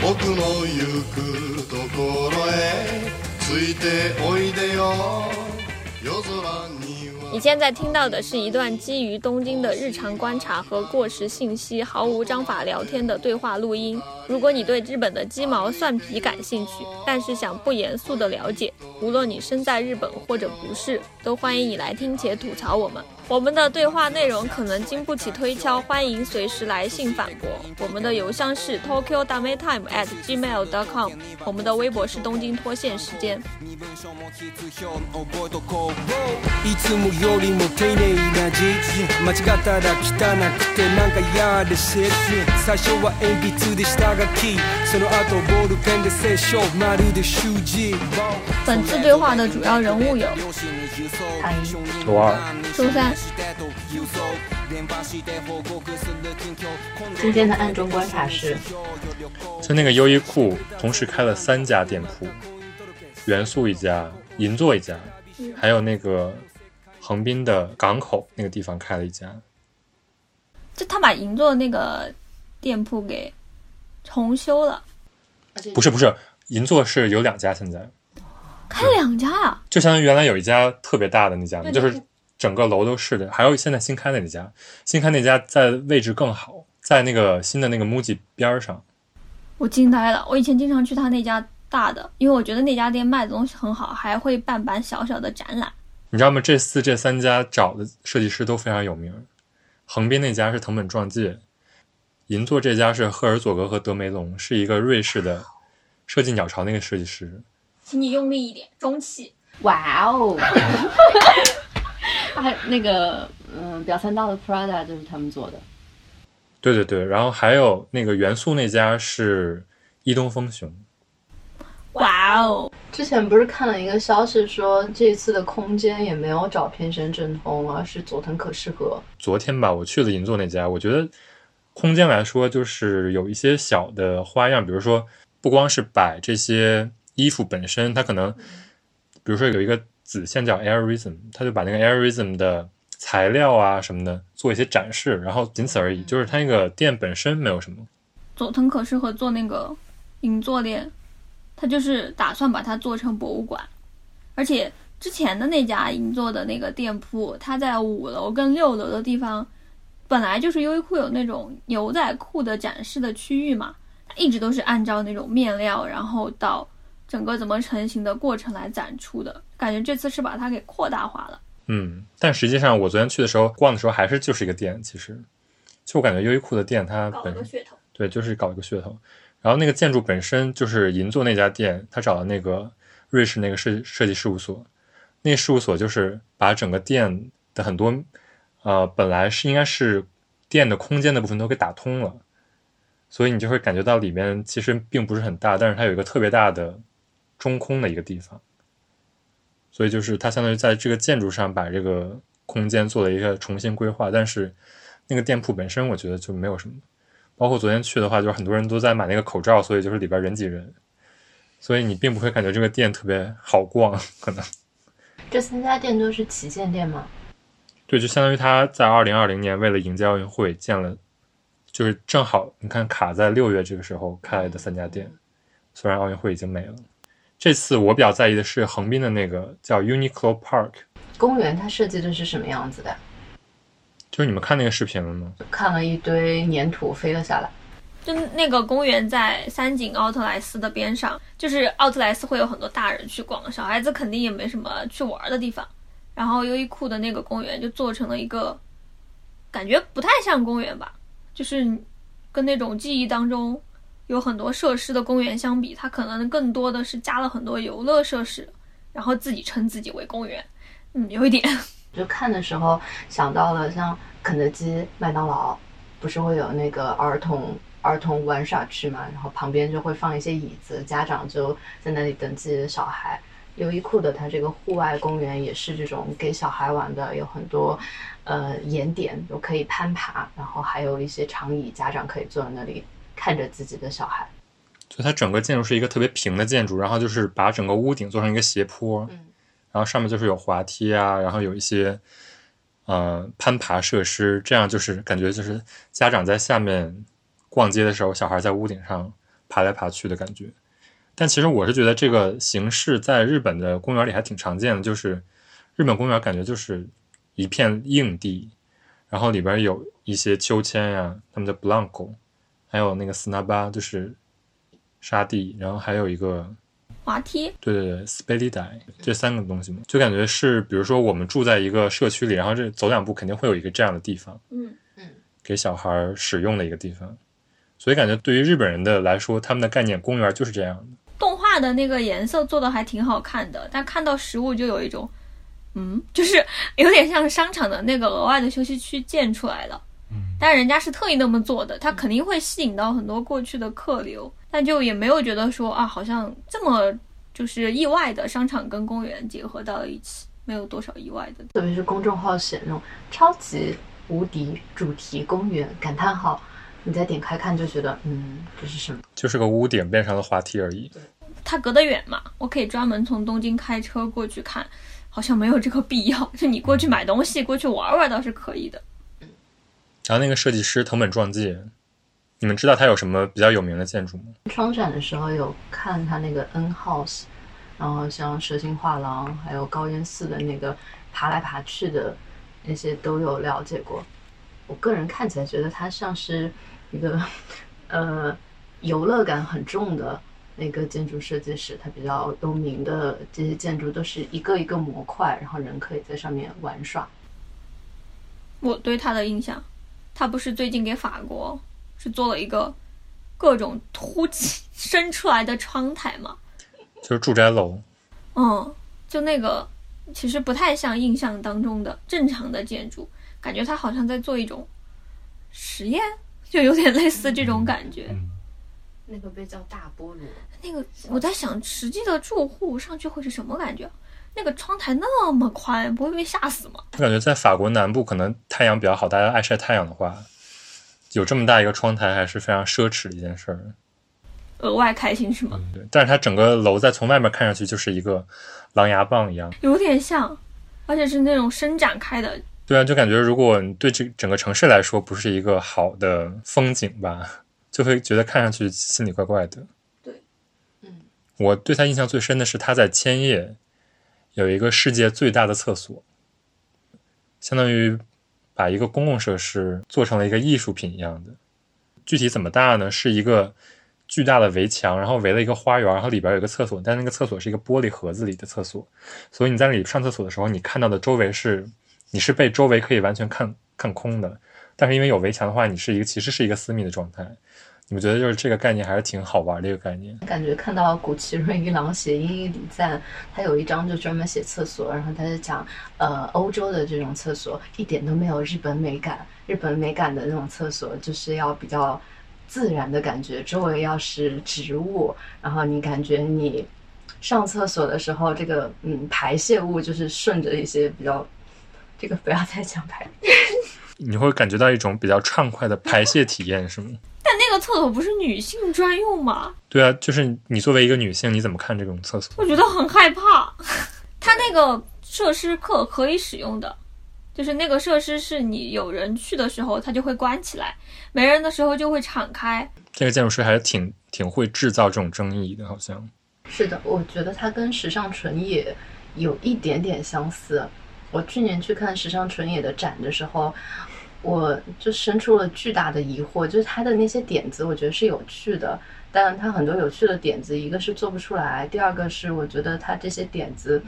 僕の行くところへついておいでよ夜空には你现在听到的是一段基于东京的日常观察和过时信息毫无章法聊天的对话录音。 如果你对日本的鸡毛蒜皮感兴趣，但是想不严肃的了解，无论你身在日本或者不是，都欢迎你来听且吐槽我们。我们的对话内容可能经不起推敲，欢迎随时来信反驳。我们的邮箱是 tokyo dametime at gmail dot com，我们的微博是东京脱线时间。身分証も必要覚えとこういつもよりも丁寧な字間違ったら汚くてなんか嫌で shit 最初は鉛筆で下 書きその後ボールペンで清書まるで習字本次对话的主要人物有阿姨周二，周三、今天的暗中观察是，就那个优衣库同时开了三家店铺，元素一家，银座一家，还有那个横滨的港口那个地方开了一家。就他把银座那个店铺给 重修了，不是不是，银座是有两家，现在开两家啊！就相当于原来有一家特别大的那家，对就是整个楼都是的，还有现在新开的那家，新开那家在位置更好，在那个新的那个 MUJI 边儿上。我惊呆了，我以前经常去他那家大的，因为我觉得那家店卖的东西很好，还会办办小小的展览。你知道吗？这次这三家找的设计师都非常有名，横滨那家是藤本壮介，银座这家是赫尔佐格和德梅隆，是一个瑞士的设计鸟巢那个设计师。请你用力一点，中气。哇哦！还那个，嗯，表参道的 Prada 就是他们做的。对对对，然后还有那个元素那家是伊东丰雄，哇哦！之前不是看了一个消息说，这次的空间也没有找偏生正通，而是佐藤可士和。昨天吧，我去了银座那家，我觉得空间来说，就是有一些小的花样，比如说不光是摆这些衣服本身，它可能，比如说有一个子线叫 Airism，它就把那个 Airism 的材料啊什么的做一些展示，然后仅此而已，就是它那个店本身没有什么。佐藤可士和做那个银座店，他就是打算把它做成博物馆，而且之前的那家银座的那个店铺，它在五楼跟六楼的地方，本来就是优衣库有那种牛仔裤的展示的区域嘛，它一直都是按照那种面料，然后到整个怎么成型的过程来展出的，感觉这次是把它给扩大化了。嗯，但实际上我昨天去的时候逛的时候还是就是一个店，其实就我感觉优衣库的店它本身噱头，对，就是搞一个噱头。然后那个建筑本身就是银座那家店，他找了那个瑞士那个设设计事务所，那个事务所就是把整个店的很多呃本来是应该是店的空间的部分都给打通了，所以你就会感觉到里面其实并不是很大，但是它有一个特别大的中空的一个地方，所以就是它相当于在这个建筑上把这个空间做了一个重新规划，但是那个店铺本身我觉得就没有什么。包括昨天去的话，就是很多人都在买那个口罩，所以就是里边人挤人，所以你并不会感觉这个店特别好逛，可能这三家店都是旗舰店吗？对，就相当于他在二零二零年为了迎接奥运会建了，就是正好你看卡在六月这个时候开的三家店，虽然奥运会已经没了。这次我比较在意的是横滨的那个叫 Uniqlo Park，公园它设计的是什么样子的？就是你们看那个视频了吗？看了一堆粘土飞了下来。就那个公园在三井奥特莱斯的边上，就是奥特莱斯会有很多大人去逛，小孩子肯定也没什么去玩的地方。然后优衣库的那个公园就做成了一个，感觉不太像公园吧，就是跟那种记忆当中有很多设施的公园相比，它可能更多的是加了很多游乐设施，然后自己称自己为公园，嗯，有一点。就看的时候想到了像肯德基、麦当劳，不是会有那个儿童儿童玩耍区嘛？然后旁边就会放一些椅子，家长就在那里等自己的小孩。优衣库的它这个户外公园也是这种给小孩玩的，有很多呃岩点，有可以攀爬，然后还有一些长椅，家长可以坐在那里看着自己的小孩。就它整个建筑是一个特别平的建筑，然后就是把整个屋顶做成一个斜坡，嗯然后上面就是有滑梯啊，然后有一些呃攀爬设施，这样就是感觉就是家长在下面逛街的时候，小孩在屋顶上爬来爬去的感觉。但其实我是觉得这个形式在日本的公园里还挺常见的，就是日本公园感觉就是一片硬地，然后里边有一些秋千呀，他们的 blanco，还有那个 snaba，就是沙地，然后还有一个滑梯，对对对 s p a d i d i 这三个东西嘛，就感觉是比如说我们住在一个社区里，然后这走两步肯定会有一个这样的地方，嗯嗯给小孩儿使用的一个地方，所以感觉对于日本人的来说，他们的概念公园就是这样的。动画的那个颜色做的还挺好看的，但看到实物就有一种，嗯，就是有点像商场的那个额外的休息区建出来了。嗯，但人家是特意那么做的，它肯定会吸引到很多过去的客流，但就也没有觉得说啊，好像这么就是意外的商场跟公园结合到了一起，没有多少意外的。特别是公众号写那种超级无敌主题公园感叹号，你再点开看就觉得，嗯，这是什么？就是个屋顶变成了滑梯而已。它隔得远嘛，我可以专门从东京开车过去看，好像没有这个必要。就你过去买东西、过去玩玩倒是可以的。然后那个设计师藤本壮介，你们知道他有什么比较有名的建筑吗？窗展的时候有看他那个 N House，然后像蛇形画廊，还有高烟寺的那个爬来爬去的那些都有了解过。我个人看起来觉得它像是一个呃游乐感很重的那个建筑设计师，他比较有名的这些建筑都是一个一个模块，然后人可以在上面玩耍。我对他的印象，他不是最近给法国是做了一个各种凸起 伸出来的窗台吗？就是住宅楼，嗯，就那个其实不太像印象当中的正常的建筑，感觉他好像在做一种实验，就有点类似这种感觉。嗯那个被叫大菠萝，那个我在想，实际的住户上去会是什么感觉？那个窗台那么宽，不会被吓死吗？我感觉在法国南部可能太阳比较好，大家爱晒太阳的话，有这么大一个窗台还是非常奢侈的一件事儿。额外开心是吗？对，但是它整个楼在从外面看上去就是一个狼牙棒一样。有点像，而且是那种伸展开的。对啊，就感觉如果你对这整个城市来说不是一个好的风景吧，就会觉得看上去心里怪怪的。对，嗯，我对他印象最深的是他在千叶有一个世界最大的厕所，相当于把一个公共设施做成了一个艺术品一样的。具体怎么大呢？是一个巨大的围墙，然后围了一个花园，然后里边有个厕所，但那个厕所是一个玻璃盒子里的厕所，所以你在那里上厕所的时候，你看到的周围是你是被周围可以完全看看空的，但是因为有围墙的话，你是一个其实是一个私密的状态。你们觉得就是这个概念还是挺好玩的一个概念？感觉看到古奇润一郎写英语礼赞，他有一章就专门写厕所，然后他就讲，呃，欧洲的这种厕所一点都没有日本美感，日本美感的那种厕所就是要比较自然的感觉，周围要是植物，然后你感觉你上厕所的时候，这个嗯排泄物就是顺着一些比较，这个不要再讲排，你会感觉到一种比较畅快的排泄体验，是吗？但那个厕所不是女性专用吗？对啊，就是你作为一个女性，你怎么看这种厕所？我觉得很害怕。它那个设施可可以使用的，就是那个设施是你有人去的时候，它就会关起来；没人的时候就会敞开。这个建筑师还是挺挺会制造这种争议的，好像。是的，我觉得它跟时尚纯野有一点点相似。我去年去看时尚纯野的展的时候，我就生出了巨大的疑惑，就是它的那些点子，我觉得是有趣的，但它很多有趣的点子，一个是做不出来，第二个是我觉得它这些点子。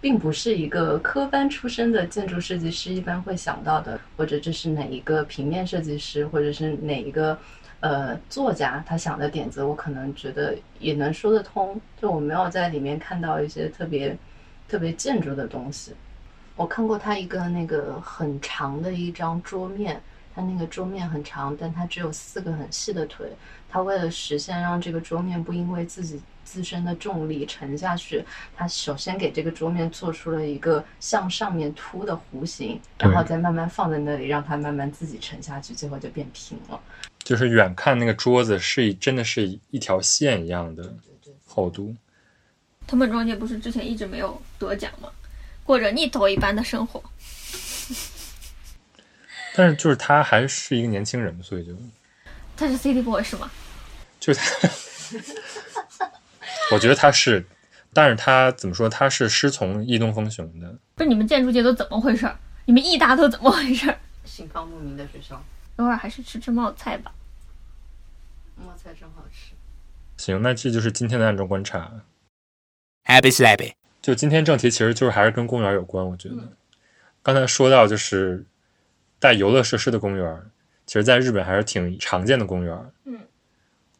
并不是一个科班出身的建筑设计师一般会想到的，或者这是哪一个平面设计师，或者是哪一个呃作家他想的点子，我可能觉得也能说得通。就我没有在里面看到一些特别特别建筑的东西。我看过他一个那个很长的一张桌面，他那个桌面很长，但它只有四个很细的腿。他为了实现让这个桌面不因为自己自身的重力沉下去，他首先给这个桌面做出了一个向上面凸的弧形，然后再慢慢放在那里，让它慢慢自己沉下去，最后就变平了。就是远看那个桌子是一真的是一条线一样的厚度。藤本壮介不是之前一直没有得奖吗？过着逆头一般的生活。但是就是他还是一个年轻人，所以就他是 City Boy 是吗？就是他 我觉得他是，但是他怎么说？他是师从易东风雄的。不是你们建筑界都怎么回事儿？你们艺大都怎么回事儿？姓方不名的学校，等会儿还是吃吃冒菜吧。冒菜真好吃。行，那这就是今天的暗中观察。Happy slappy。就今天正题，其实就是还是跟公园有关。我觉得，刚才说到就是带游乐设施的公园，其实在日本还是挺常见的公园。嗯，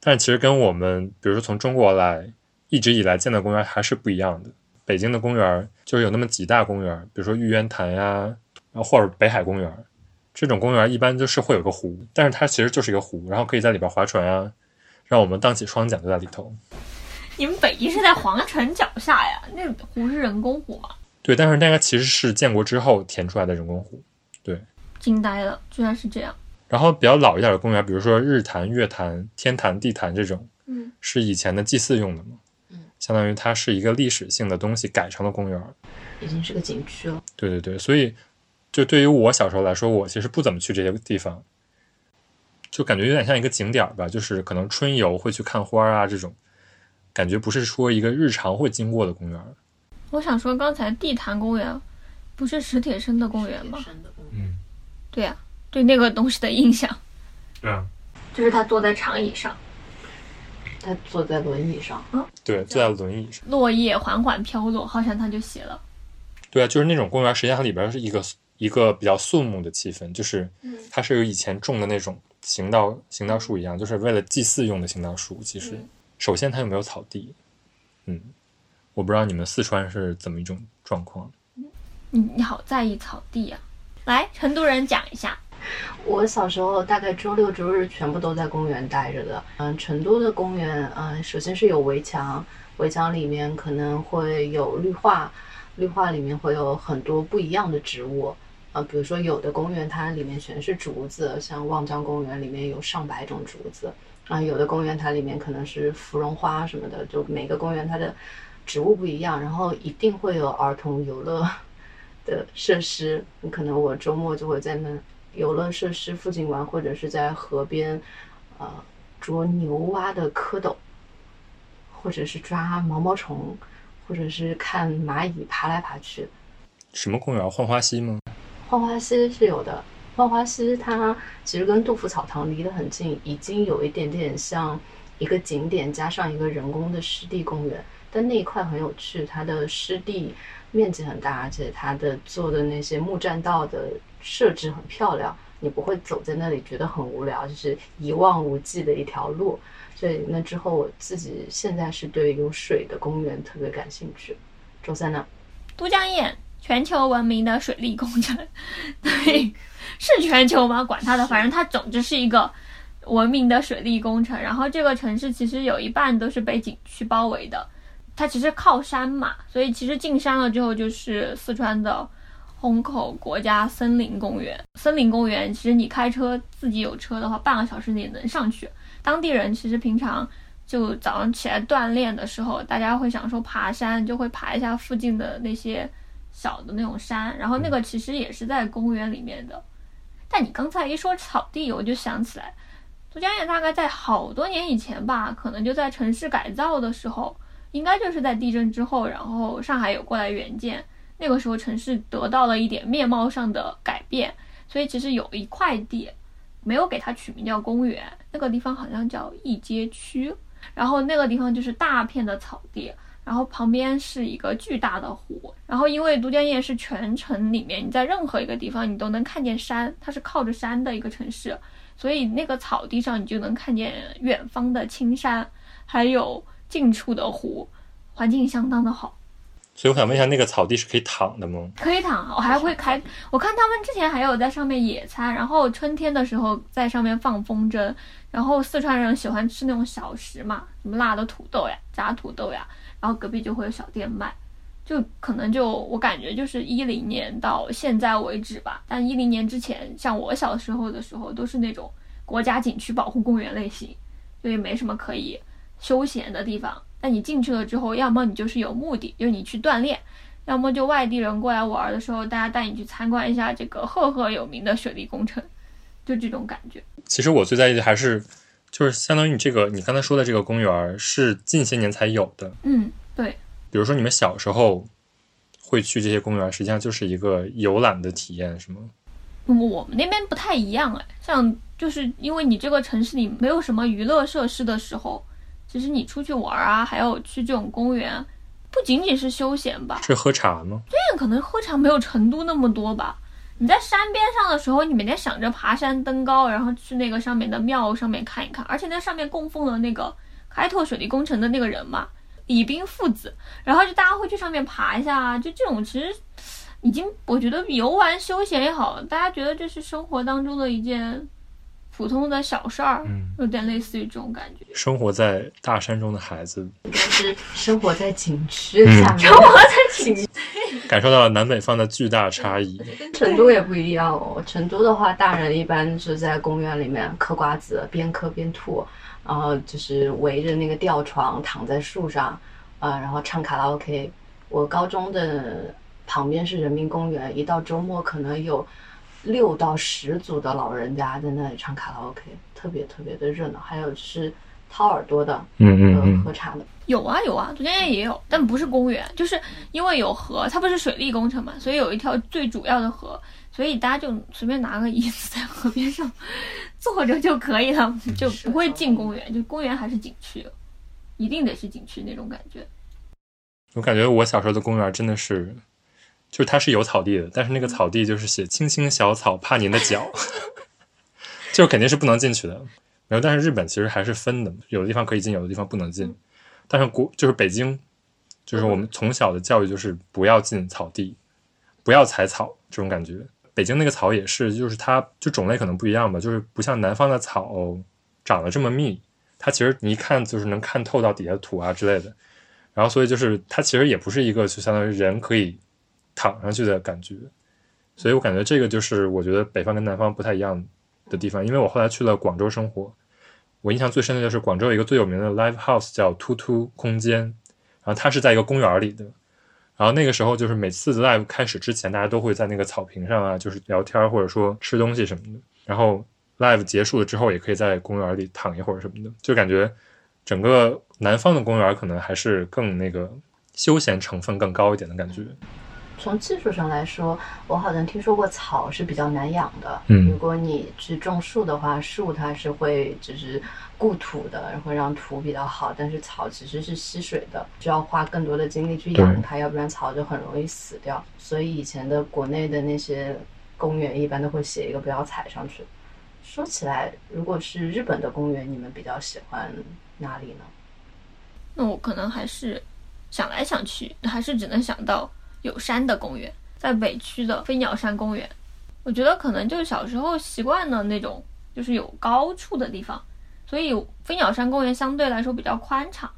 但是其实跟我们比如说从中国来一直以来建的公园还是不一样的。北京的公园就是有那么几大公园，比如说玉渊潭呀，然后或者北海公园，这种公园一般就是会有个湖，但是它其实就是一个湖，然后可以在里边划船啊，让我们荡起双桨就在里头。你们北极是在皇城脚下呀？那湖是人工湖吗？对，但是那个其实是建国之后填出来的人工湖。对惊呆了，居然是这样。然后比较老一点的公园，比如说日坛、月坛、天坛、地坛这种，嗯，是以前的祭祀用的嘛，嗯，相当于它是一个历史性的东西改成了公园。已经是个景区了。对对对，所以就对于我小时候来说，我其实不怎么去这些地方，就感觉有点像一个景点吧，就是可能春游会去看花啊这种，感觉不是说一个日常会经过的公园。我想说，刚才地坛公园不是史铁生的公园吗？嗯，对呀、对那个东西的印象对啊，就是他坐在长椅上，他坐在轮椅上，对，坐在轮椅上。落叶缓缓飘落，好像他就写了。对啊，就是那种公园，实际上它里边是一个一个比较肃穆的气氛，就是它是有以前种的那种行道行道树一样，就是为了祭祀用的行道树。其实，首先它有没有草地，嗯，我不知道你们四川是怎么一种状况。你你好在意草地啊、来，成都人讲一下。我小时候大概周六周日全部都在公园待着的。嗯，成都的公园，嗯，首先是有围墙，围墙里面可能会有绿化，绿化里面会有很多不一样的植物。啊，比如说有的公园它里面全是竹子，像望江公园里面有上百种竹子。啊，有的公园它里面可能是芙蓉花什么的，就每个公园它的植物不一样，然后一定会有儿童游乐的设施。可能我周末就会在那游乐设施附近玩，或者是在河边，呃，捉牛蛙的蝌蚪，或者是抓毛毛虫，或者是看蚂蚁爬来爬去。什么公园？浣花溪吗？浣花溪是有的，浣花溪它其实跟杜甫草堂离得很近，已经有一点点像一个景点加上一个人工的湿地公园。但那一块很有趣，它的湿地面积很大，而且它的做的那些木栈道的设置很漂亮，你不会走在那里觉得很无聊，就是一望无际的一条路。所以那之后我自己现在是对有水的公园特别感兴趣。周三呢？都江堰，全球闻名的水利工程，对，是全球吗？管他的，反正它总之是一个文明的水利工程。然后这个城市其实有一半都是被景区包围的，它其实靠山嘛，所以其实进山了之后就是四川的虹口国家森林公园。森林公园其实你开车自己有车的话，半个小时也能上去。当地人其实平常就早上起来锻炼的时候，大家会想说爬山，就会爬一下附近的那些小的那种山，然后那个其实也是在公园里面的。但你刚才一说草地，我就想起来，都江堰大概在好多年以前吧，可能就在城市改造的时候，应该就是在地震之后，然后上海有过来援建，那个时候城市得到了一点面貌上的改变，所以其实有一块地没有给它取名叫公园，那个地方好像叫一街区，然后那个地方就是大片的草地，然后旁边是一个巨大的湖，然后因为都江堰是全城里面你在任何一个地方你都能看见山，它是靠着山的一个城市，所以那个草地上你就能看见远方的青山，还有近处的湖，环境相当的好。所以我想问一下，那个草地是可以躺的吗？可以躺，我还会开。我看他们之前还有在上面野餐，然后春天的时候在上面放风筝。然后四川人喜欢吃那种小食嘛，什么辣的土豆呀、炸土豆呀，然后隔壁就会有小店卖。就可能就我感觉就是一零年到现在为止吧，但一零年之前，像我小时候的时候，都是那种国家景区保护公园类型，所以没什么可以休闲的地方。那你进去了之后，要么你就是有目的，就是你去锻炼，要么就外地人过来玩的时候，大家带你去参观一下这个赫赫有名的水利工程，就这种感觉。其实我最在意的还是，就是相当于你这个你刚才说的这个公园是近些年才有的，嗯，对，比如说你们小时候会去这些公园，实际上就是一个游览的体验，是吗？我们那边不太一样哎，像就是因为你这个城市里没有什么娱乐设施的时候，其实你出去玩啊，还有去这种公园，不仅仅是休闲吧，是喝茶吗？对可能喝茶没有成都那么多吧。你在山边上的时候，你每天想着爬山登高，然后去那个上面的庙上面看一看，而且那上面供奉了那个开拓水利工程的那个人嘛，李冰父子，然后就大家会去上面爬一下啊，就这种其实已经我觉得游玩休闲也好，大家觉得这是生活当中的一件普通的小事儿，嗯有点类似于这种感觉。生活在大山中的孩子，应该是生活在景区嗯下面，生活在景区。感受到了南北方的巨大差异。跟成都也不一样哦。成都的话，大人一般是在公园里面嗑瓜子，边嗑边吐，然后就是围着那个吊床躺在树上，呃，然后唱卡拉 OK。我高中的旁边是人民公园，一到周末可能有六到十组的老人家在那里唱卡拉 OK，特别特别的热闹。还有就是掏耳朵的，呃，嗯嗯嗯喝茶的。有啊有啊，昨天也有，但不是公园，就是因为有河，它不是水利工程嘛，所以有一条最主要的河，所以大家就随便拿个椅子在河边上坐着就可以了，就不会进公园，就公园还是景区，一定得是景区那种感觉。我感觉我小时候的公园真的是，就是它是有草地的，但是那个草地就是写“青青小草怕您的脚”，就肯定是不能进去的。没有，但是日本其实还是分的，有的地方可以进，有的地方不能进。但是国就是北京，就是我们从小的教育就是不要进草地，不要踩草这种感觉。北京那个草也是，就是它就种类可能不一样吧，就是不像南方的草长得这么密，它其实你一看就是能看透到底下的土啊之类的。然后所以就是它其实也不是一个就相当于人可以躺上去的感觉，所以我感觉这个就是我觉得北方跟南方不太一样的地方。因为我后来去了广州生活，我印象最深的就是广州有一个最有名的 live house 叫突突空间，然后它是在一个公园里的。然后那个时候就是每次 live 开始之前，大家都会在那个草坪上啊，就是聊天或者说吃东西什么的。然后 live 结束了之后，也可以在公园里躺一会儿什么的，就感觉整个南方的公园可能还是更那个休闲成分更高一点的感觉。从技术上来说，我好像听说过草是比较难养的。嗯如果你去种树的话，树它是会就是固土的，会让土比较好。但是草其实是吸水的，需要花更多的精力去养它，要不然草就很容易死掉。所以以前的国内的那些公园一般都会写一个不要踩上去。说起来，如果是日本的公园，你们比较喜欢哪里呢？那我可能还是想来想去，还是只能想到有山的公园，在北区的飞鸟山公园。我觉得可能就是小时候习惯了那种就是有高处的地方，所以飞鸟山公园相对来说比较宽敞。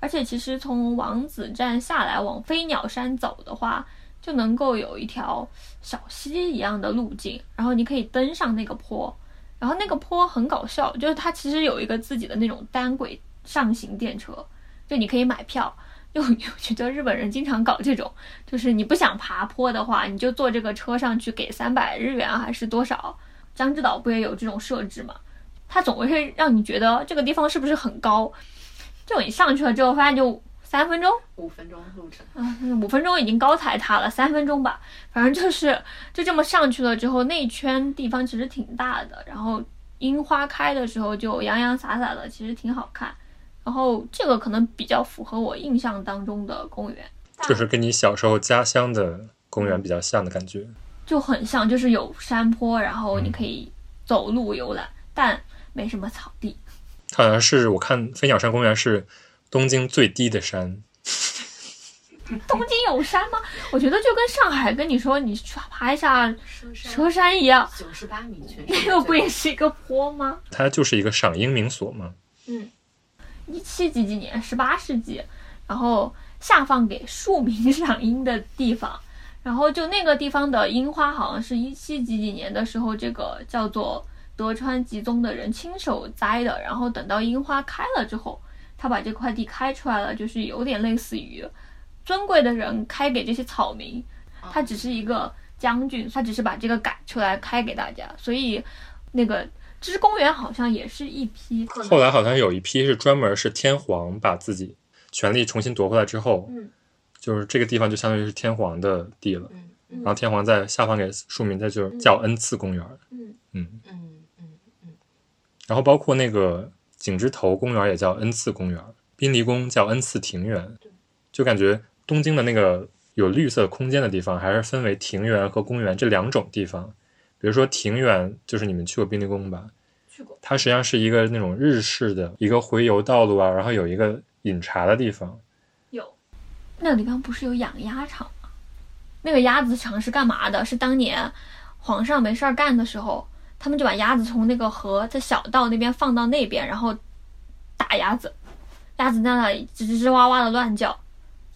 而且其实从王子站下来往飞鸟山走的话，就能够有一条小溪一样的路径，然后你可以登上那个坡。然后那个坡很搞笑，就是它其实有一个自己的那种单轨上行电车，就你可以买票。就我觉得日本人经常搞这种，就是你不想爬坡的话，你就坐这个车上去，给三百日元啊还是多少？江之岛不也有这种设置吗？它总会让你觉得这个地方是不是很高？就你上去了之后，发现就三分钟，五分钟路程。啊，五分钟已经高踩它了，三分钟吧，反正就是就这么上去了之后，那一圈地方其实挺大的，然后樱花开的时候就洋洋洒洒的，其实挺好看。然后这个可能比较符合我印象当中的公园，就是跟你小时候家乡的公园比较像的感觉。就很像，就是有山坡，然后你可以走路游览，但没什么草地。它好像是我看飞鸟山公园是东京最低的山，东京有山吗？我觉得就跟上海跟你说你去爬一下蛇山一样，九十八米全那个不也是一个坡吗？它就是一个赏樱名所嘛。一七几几年，十八世纪，然后下放给庶民赏樱的地方，然后就那个地方的樱花，好像是一七几几年的时候，这个叫做德川吉宗的人亲手栽的，然后等到樱花开了之后，他把这块地开出来了，就是有点类似于尊贵的人开给这些草民，他只是一个将军，他只是把这个改出来开给大家，所以那个芝公园好像也是一批，后来好像有一批是专门是天皇把自己权力重新夺回来之后，嗯。就是这个地方就相当于是天皇的地了，嗯然后天皇再下放给庶民，再就是叫恩赐公园。嗯。嗯，嗯嗯然后包括那个景之头公园也叫恩赐公园，宾离宫叫恩赐庭园，就感觉东京的那个有绿色空间的地方，还是分为庭园和公园这两种地方。比如说庭园，就是你们去过宾利宫吧？去过。它实际上是一个那种日式的一个回游道路啊，然后有一个饮茶的地方。有，那个地方不是有养鸭场吗？那个鸭子场是干嘛的？是当年皇上没事儿干的时候，他们就把鸭子从那个河的小道那边放到那边，然后打鸭子，鸭子在那里吱吱吱哇哇的乱叫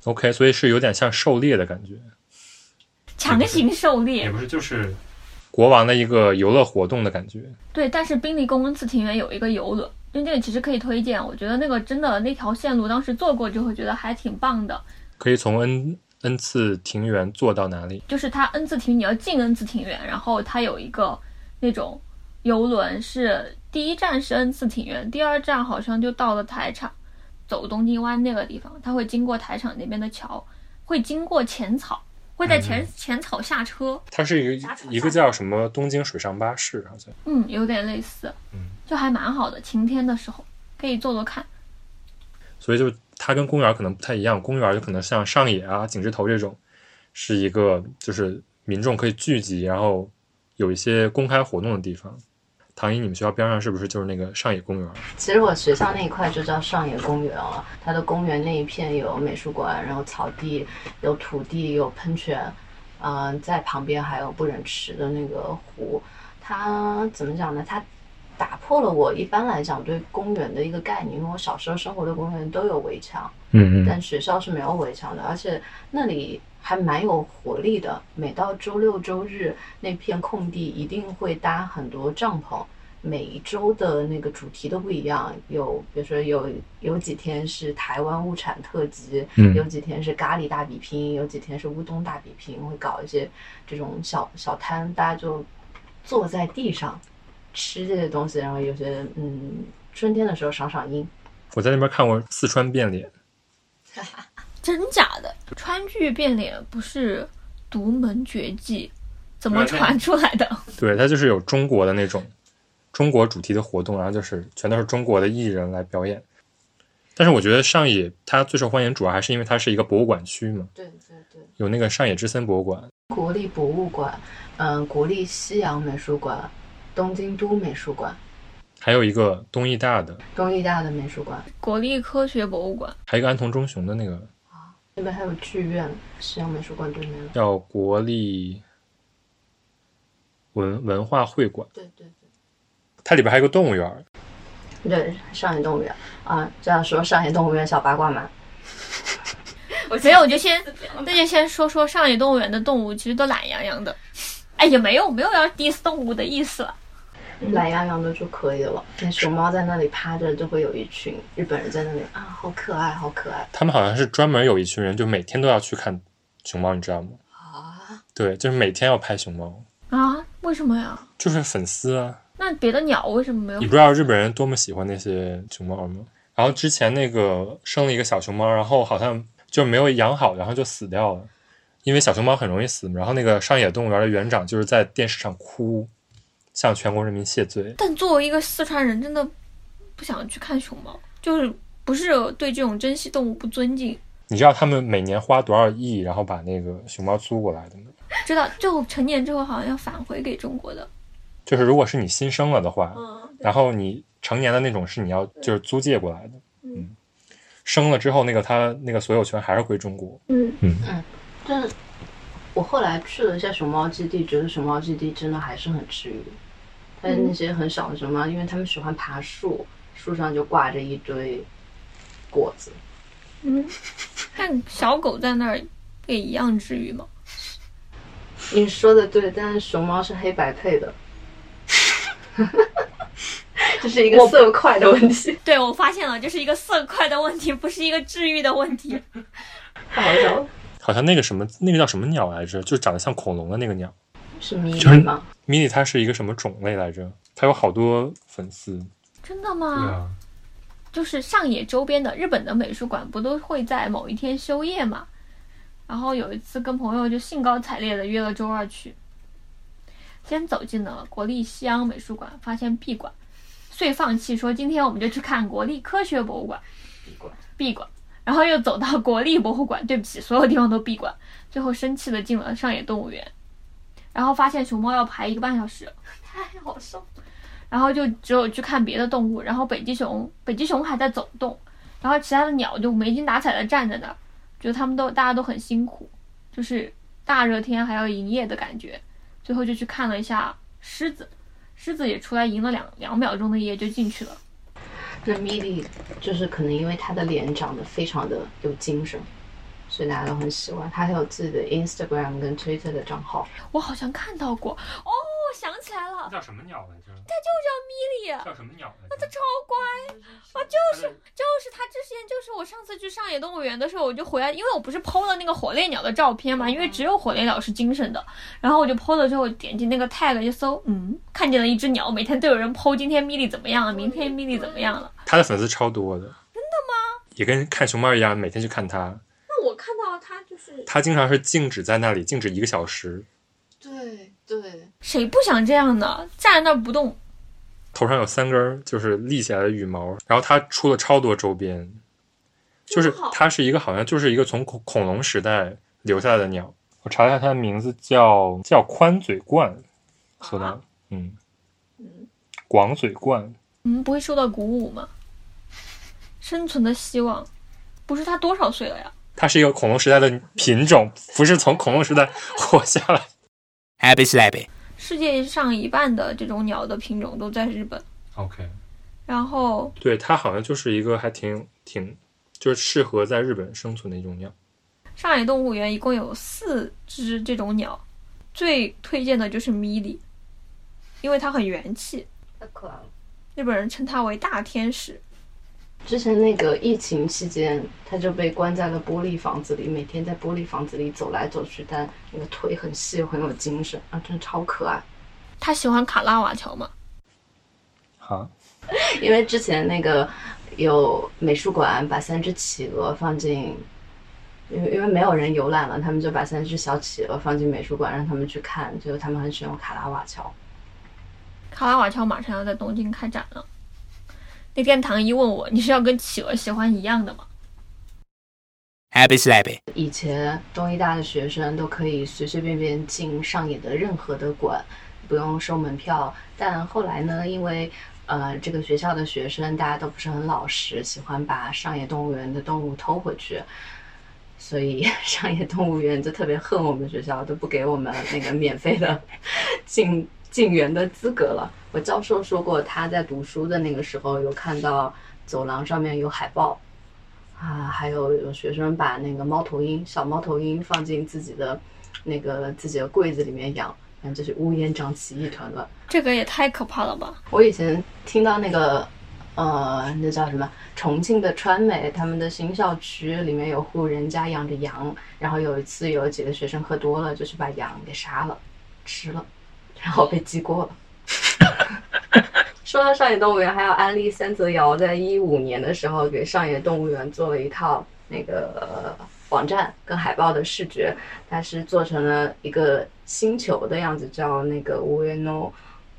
，OK，所以是有点像狩猎的感觉，强行狩猎也。不是就是国王的一个游乐活动的感觉。对，但是宾利宫恩赐庭园有一个游轮，因为这个其实可以推荐，我觉得那个真的那条线路当时坐过之后觉得还挺棒的。可以从恩恩赐庭园坐到哪里？就是它恩赐庭，你要进恩赐庭园，然后它有一个那种游轮，是第一站是恩赐庭园，第二站好像就到了台场，走东京湾那个地方，它会经过台场那边的桥，会经过浅草，会在浅、浅草下车，它是一个一个叫什么东京水上巴士，好像。嗯，有点类似，嗯，就还蛮好的，晴天的时候可以坐坐看。所以就它跟公园可能不太一样，公园就可能像上野啊、景之头这种，是一个就是民众可以聚集，然后有一些公开活动的地方。唐一，你们学校边上是不是就是那个上野公园？其实我学校那一块就叫上野公园了，它的公园那一片有美术馆，然后草地，有土地，有喷泉，嗯、在旁边还有不忍池的那个湖。它怎么讲呢？它打破了我一般来讲对公园的一个概念，因为我小时候生活的公园都有围墙，嗯但学校是没有围墙的，而且那里还蛮有活力的。每到周六周日，那片空地一定会搭很多帐篷。每一周的那个主题都不一样，有比如说有有几天是台湾物产特辑，嗯有几天是咖喱大比拼，有几天是乌冬大比拼，会搞一些这种小小摊，大家就坐在地上吃这些东西，然后有些嗯春天的时候赏赏樱。我在那边看过四川变脸，真假的？川剧变脸不是独门绝技，怎么传出来的？对，它就是有中国的那种中国主题的活动，然后就是全都是中国的艺人来表演。但是我觉得上野它最受欢迎，主要还是因为它是一个博物馆区嘛，对对对。有那个上野之森博物馆，国立博物馆，嗯、国立西洋美术馆，东京都美术馆，还有一个东艺大的，东艺大的美术馆，国立科学博物馆，还有一个安藤忠雄的那个那边还有剧院，西洋美术馆对面。叫国立文文化会馆，对对对它里边还有个动物园，对，对，上野动物园啊，这样说上野动物园小八卦嘛，没有，我就先那就先说说上野动物园的动物，其实都懒洋洋的。哎，也没有没有要 diss 动物的意思了。懒洋洋的就可以了。那熊猫在那里趴着，就会有一群日本人在那里啊，好可爱，好可爱他们好像是专门有一群人，就每天都要去看熊猫，你知道吗？啊！对，就是每天要拍熊猫，啊？为什么呀？就是粉丝啊。那别的鸟为什么没有你？不知道日本人多么喜欢那些熊猫吗？然后之前那个生了一个小熊猫，然后好像就没有养好，然后就死掉了。因为小熊猫很容易死，然后那个上野动物园的园长就是在电视上哭，向全国人民谢罪。但作为一个四川人，真的不想去看熊猫，就是不是对这种珍稀动物不尊敬。你知道他们每年花多少亿，然后把那个熊猫租过来的吗？知道，就成年之后好像要返回给中国的。就是如果是你新生了的话，嗯，然后你成年的那种是你要就是租借过来的，嗯，生了之后那个他那个所有权还是归中国，嗯嗯就是我后来去了一下熊猫基地，觉得熊猫基地真的还是很治愈。它那些很小的熊猫，因为它们喜欢爬树，树上就挂着一堆果子。嗯，但小狗在那儿也一样治愈吗？你说的对，但是熊猫是黑白配的，这是一个色块的问题。对，我发现了，这是一个色块的问题，不是一个治愈的问题。太 好笑了。好像那个什么那个叫什么鸟来着，就长得像恐龙的那个鸟，是迷就是你吗？迷你它是一个什么种类来着？它有好多粉丝。真的对吗？啊，就是上野周边的日本的美术馆不都会在某一天休业嘛？然后有一次跟朋友就兴高采烈的约了周二去，先走进了国立西洋美术馆，发现闭馆，遂放弃说今天我们就去看国立科学博物馆，闭馆。闭馆，然后又走到国立博物馆，对不起，所有地方都闭馆，最后生气的进了上野动物园，然后发现熊猫要排一个半小时，太好笑了。然后就只有去看别的动物，然后北极熊，北极熊还在走动，然后其他的鸟就没精打采的站在那儿，觉得他们都大家都很辛苦，就是大热天还要营业的感觉。最后就去看了一下狮子，狮子也出来赢了两两秒钟的夜就进去了。那米莉就是可能因为她的脸长得非常的有精神，所以大家都很喜欢。他还有自己的 Instagram 跟 Twitter 的账号。我好像看到过，哦，我想起来了，叫什么鸟来着？它就叫米莉，叫什么鸟来它超乖。啊，就是就是他之前就是我上次去上野动物园的时候，我就回来，因为我不是 PO 了那个火烈鸟的照片嘛，因为只有火烈鸟是精神的，然后我就 PO 了之后点击那个 tag 一搜，嗯，看见了一只鸟，每天都有人 PO 今天米莉怎么样了，明天米莉怎么样了。他的粉丝超多的。真的吗？也跟看熊猫一样，每天去看它。看到他就是他经常是静止在那里，静止一个小时，对对，谁不想这样呢？站在那儿不动，头上有三根儿就是立起来的羽毛，然后它出了超多周边，就是它是一个好像就是一个从恐恐龙时代留下来的鸟。我查了一下它的名字叫叫宽嘴鹳，搜到，嗯，广嘴鹳，嗯，不会受到鼓舞吗？生存的希望，不是它多少岁了呀？它是一个恐龙时代的品种，不是从恐龙时代活下来。Happy slappy. 世界上一半的这种鸟的品种都在日本，OK，然后对，它好像就是一个还挺挺，就是适合在日本生存的一种鸟。上海动物园一共有四只这种鸟，最推荐的就是米莉，因为它很元气，太可爱了。日本人称它为大天使。之前那个疫情期间，他就被关在了玻璃房子里，每天在玻璃房子里走来走去，但那个腿很细，很有精神啊，真的超可爱。他喜欢卡拉瓦乔吗？好，因为之前那个有美术馆把三只企鹅放进，因为因为没有人游览了，他们就把三只小企鹅放进美术馆，让他们去看，就是他们很喜欢卡拉瓦乔。卡拉瓦乔马上要在东京开展了。那天唐一问我，你是要跟企鹅喜欢一样的吗？Happy slappy. 以前东医大的学生都可以随随便便进上野的任何的馆，不用收门票。但后来呢，因为呃这个学校的学生大家都不是很老实，喜欢把上野动物园的动物偷回去，所以 上野动物园就特别恨我们学校，都不给我们那个免费的进进园的资格了。我教授说过，他在读书的那个时候有看到走廊上面有海报。啊，还有有学生把那个猫头鹰、小猫头鹰放进自己的那个自己的柜子里面养，反正就是乌烟瘴气一团乱。这个也太可怕了吧！我以前听到那个，呃，那叫什么？重庆的川美，他们的新校区里面有户人家养着羊，然后有一次有几个学生喝多了，就去把羊给杀了，吃了，然后被记过了。说到上野动物园，还要安利三泽遥在一五年的时候给上野动物园做了一套那个、网站跟海报的视觉，它是做成了一个星球的样子，叫那个 Ueno，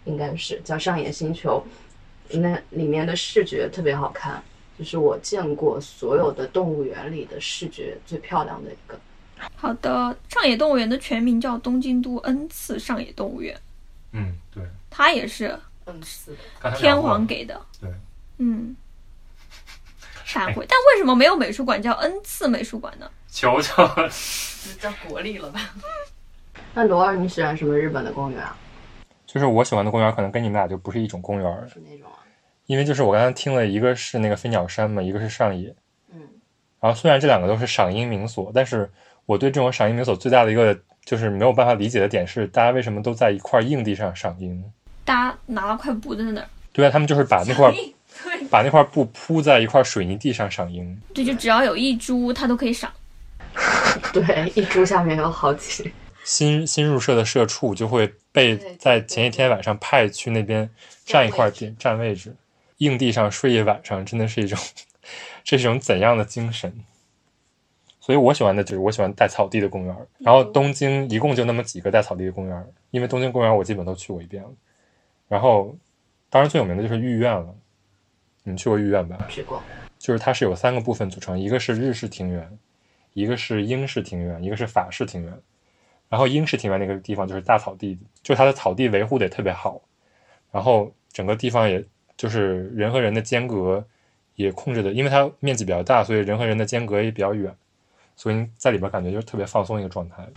应该是叫上野星球。那里面的视觉特别好看，就是我见过所有的动物园里的视觉最漂亮的一个。好的，上野动物园的全名叫东京都 N 次上野动物园，嗯，对，他也是嗯，是的。刚才聊天皇给的。对，嗯，闪回。但为什么没有美术馆叫恩赐美术馆呢？求求了。叫国立了吧？那罗二，你喜欢什么日本的公园啊？就是我喜欢的公园，可能跟你们俩就不是一种公园，是那种啊？因为就是我刚才听了，一个是那个飞鸟山嘛，一个是上野。嗯，然后虽然这两个都是赏樱名所，但是我对这种赏樱名所最大的一个就是没有办法理解的点是，大家为什么都在一块硬地上赏樱？大家拿了块布在那儿，对啊，他们就是把那块对把那块布铺在一块水泥地上赏樱。对，就只要有一株，它都可以赏。对，一株下面有好几。新新入社的社畜就会被在前一天晚上派去那边占一块地占位置，硬地上睡一晚上，真的是一种 这是一种怎样的精神？所以我喜欢的就是我喜欢带草地的公园儿，然后东京一共就那么几个带草地的公园儿，因为东京公园我基本都去过一遍了。然后，当然最有名的就是御苑了，你们去过御苑吧？去过。就是它是有三个部分组成，一个是日式庭园，一个是英式庭园，一个是法式庭园。然后英式庭园那个地方就是大草地，就是它的草地维护的也特别好，然后整个地方也就是人和人的间隔也控制的，因为它面积比较大，所以人和人的间隔也比较远，所以你在里边感觉就是特别放松一个状态。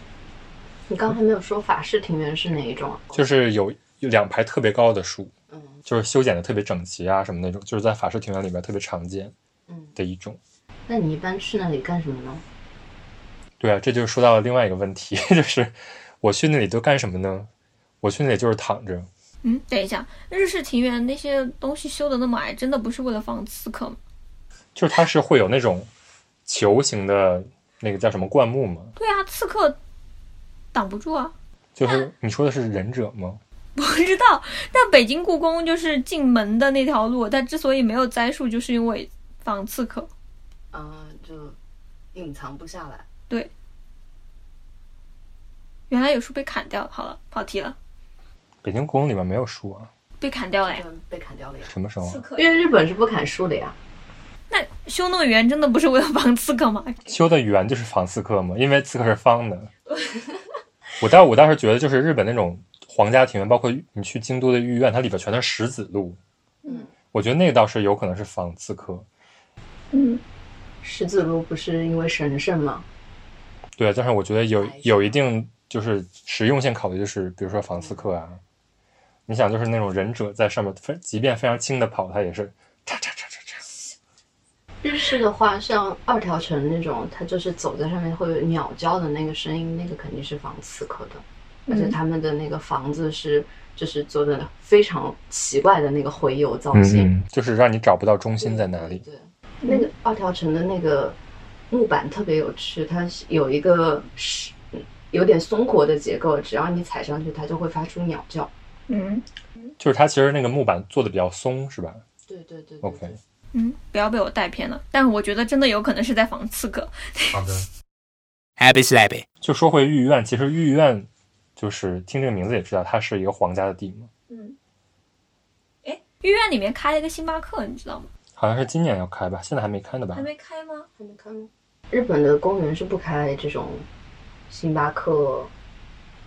你刚才没有说法式庭园是哪一种啊？就是有有两排特别高的树，嗯就是修剪的特别整齐啊什么那种，就是在法式庭园里边特别常见嗯，的一种。那你一般去那里干什么呢？对啊，这就说到了另外一个问题，就是我去那里都干什么呢？我去那里就是躺着。嗯，等一下，日式庭园那些东西修的那么矮，真的不是为了放刺客吗？就是它是会有那种球形的那个叫什么灌木吗？对啊，刺客挡不住啊。就是你说的是忍者吗？不知道，但北京故宫就是进门的那条路，它之所以没有栽树，就是因为防刺客。嗯，就隐藏不下来。对原来有树被砍掉，好了，跑题了，北京故宫里面没有树啊，被砍掉了呀。被砍掉了呀。什么时候因为日本是不砍树的呀。那修那么圆，真的不是为了防刺客吗？修的圆就是防刺客吗？因为刺客是方的。我倒我倒是觉得，就是日本那种皇家庭院，包括你去京都的御苑，它里边全都是石子路。嗯，我觉得那个倒是有可能是防刺客。嗯，石子路不是因为神圣吗？对啊，但是我觉得有有一定就是实用性考虑，就是比如说防刺客啊，你想就是那种忍者在上面非即便非常轻的跑，他也是。日式的话，像二条城那种，它就是走在上面会有鸟叫的那个声音，那个肯定是防刺客的。而且他们的那个房子是就是做的非常奇怪的那个回游造型，嗯，就是让你找不到中心在哪里。对，那个二条城的那个木板特别有趣，它是有一个是有点松活的结构，只要你踩上去，它就会发出鸟叫。嗯就是它其实那个木板做的比较松，是吧对对对对？OK，嗯，不要被我带偏了。但我觉得真的有可能是在防刺客。好的。Happy slappy. 就说回御苑，其实御苑就是听这个名字也知道，它是一个皇家的地嘛，嗯，哎，御苑里面开了一个星巴克，你知道吗？好像是今年要开吧，现在还没开呢吧还？没开吗？还没开吗？日本的公园是不开这种星巴克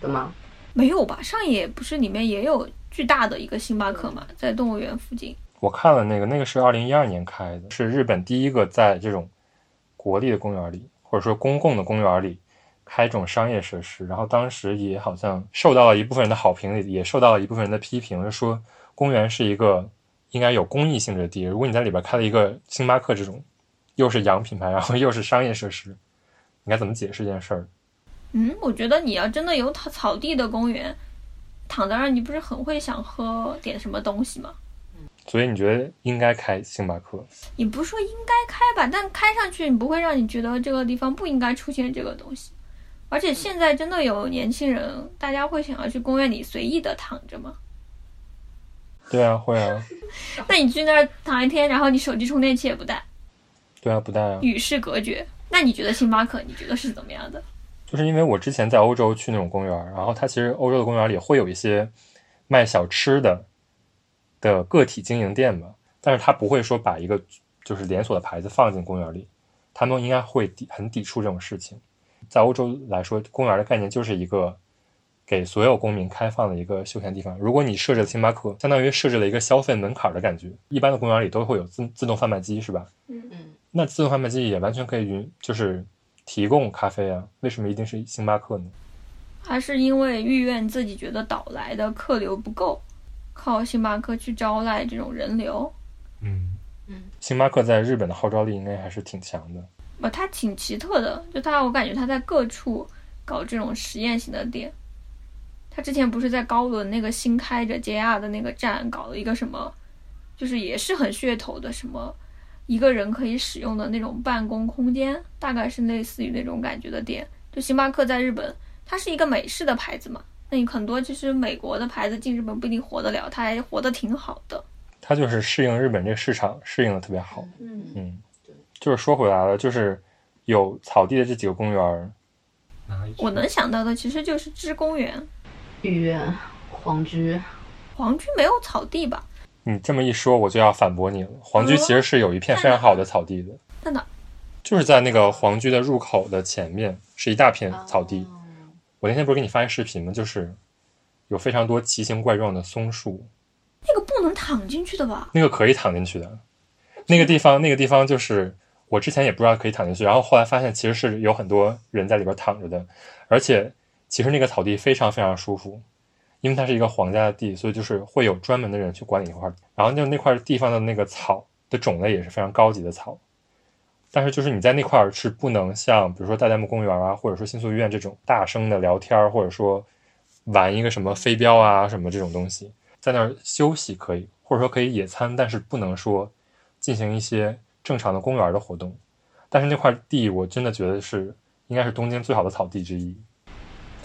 的吗？没有吧？上野不是里面也有巨大的一个星巴克嘛，在动物园附近。我看了那个，那个是二零一二年开的，是日本第一个在这种国立的公园里，或者说公共的公园里开这种商业设施。然后当时也好像受到了一部分人的好评，也受到了一部分人的批评，就说公园是一个应该有公益性质的地。如果你在里边开了一个星巴克这种，又是洋品牌，然后又是商业设施，你该怎么解释这件事儿？嗯，我觉得你要真的有草草地的公园，躺在那儿，你不是很会想喝点什么东西吗？所以你觉得应该开星巴克？也不是说应该开吧，但开上去你不会让你觉得这个地方不应该出现这个东西。而且现在真的有年轻人，大家会想要去公园里随意的躺着吗？对啊，会啊，那你去那儿躺一天，然后你手机充电器也不带，对啊，不带啊。与世隔绝。那你觉得星巴克，你觉得是怎么样的？就是因为我之前在欧洲去那种公园，然后它其实欧洲的公园里会有一些卖小吃的的个体经营店吧，但是他不会说把一个就是连锁的牌子放进公园里，他们应该会抵很抵触这种事情。在欧洲来说，公园的概念就是一个给所有公民开放的一个休闲地方。如果你设置了星巴克，相当于设置了一个消费门槛的感觉。一般的公园里都会有自自动贩卖机，是吧？嗯，那自动贩卖机也完全可以允就是提供咖啡啊，为什么一定是星巴克呢？还是因为御苑自己觉得岛来的客流不够，靠星巴克去招来这种人流？嗯嗯，星巴克在日本的号召力应该还是挺强的。不，它挺奇特的，就它，我感觉它在各处搞这种实验型的店。它之前不是在高轮那个新开着 JR 的那个站搞了一个什么，就是也是很噱头的什么一个人可以使用的那种办公空间，大概是类似于那种感觉的店。就星巴克在日本它是一个美式的牌子嘛，那你很多其实美国的牌子进日本不一定活得了，它还活得挺好的。它就是适应日本这个市场，适应的特别好。嗯，嗯，就是说回来了，就是有草地的这几个公园儿，我能想到的其实就是芝公园，御苑、皇居，皇居没有草地吧？你这么一说，我就要反驳你了。皇居其实是有一片非常好的草地的，在哪？就是在那个皇居的入口的前面是一大片草地。哦我那天不是给你发一视频吗？就是有非常多奇形怪状的松树，那个不能躺进去的吧？那个可以躺进去的。那个地方，那个地方就是我之前也不知道可以躺进去，然后后来发现其实是有很多人在里边躺着的，而且其实那个草地非常非常舒服，因为它是一个皇家的地，所以就是会有专门的人去管理那块儿。然后就那块地方的那个草的种类也是非常高级的草，但是就是你在那块儿是不能像比如说大代木公园啊，或者说新宿医院这种大声的聊天儿，或者说玩一个什么飞镖啊什么这种东西，在那儿休息可以，或者说可以野餐，但是不能说进行一些正常的公园的活动。但是那块地我真的觉得是应该是东京最好的草地之一，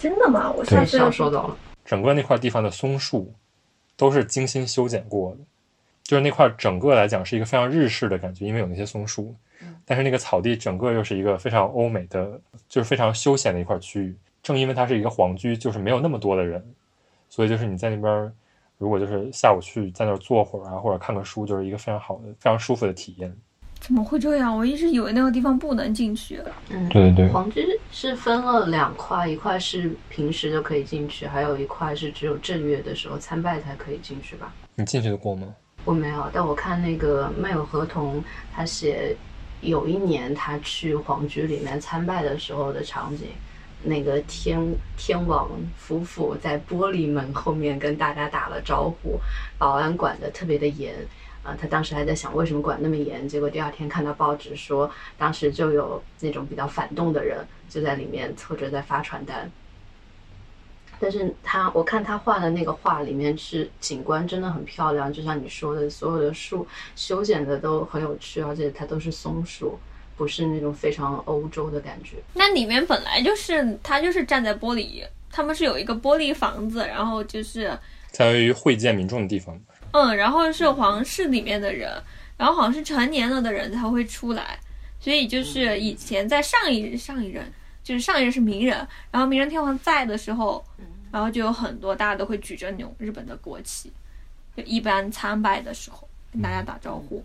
真的吗？我对下次要享受到了。整个那块地方的松树都是精心修剪过的，就是那块整个来讲是一个非常日式的感觉，因为有那些松树。但是那个草地整个又是一个非常欧美的，就是非常休闲的一块区域。正因为它是一个皇居，就是没有那么多的人，所以就是你在那边儿，如果就是下午去在那儿坐会儿啊，或者看个书，就是一个非常好的、非常舒服的体验。怎么会这样？我一直以为那个地方不能进去。嗯，对对对皇居是分了两块，一块是平时就可以进去，还有一块是只有正月的时候参拜才可以进去吧？你进去的过吗？我没有，但我看那个麦有合同，他写有一年他去皇居里面参拜的时候的场景，那个天天王夫妇在玻璃门后面跟大家打了招呼，保安管得特别的严。啊、他当时还在想为什么管那么严，结果第二天看到报纸说，当时就有那种比较反动的人就在里面凑着在发传单。但是他，我看他画的那个画里面是景观真的很漂亮，就像你说的，所有的树修剪的都很有趣，而且它都是松树，不是那种非常欧洲的感觉。那里面本来就是他就是站在玻璃，他们是有一个玻璃房子，然后就是相当于会见民众的地方。嗯，然后是皇室里面的人，然后好像是成年了的人才会出来，所以就是以前在上一上一任，就是上一任是名人，然后明仁天皇在的时候，然后就有很多大家都会举着那种日本的国旗，就一般参拜的时候跟大家打招呼。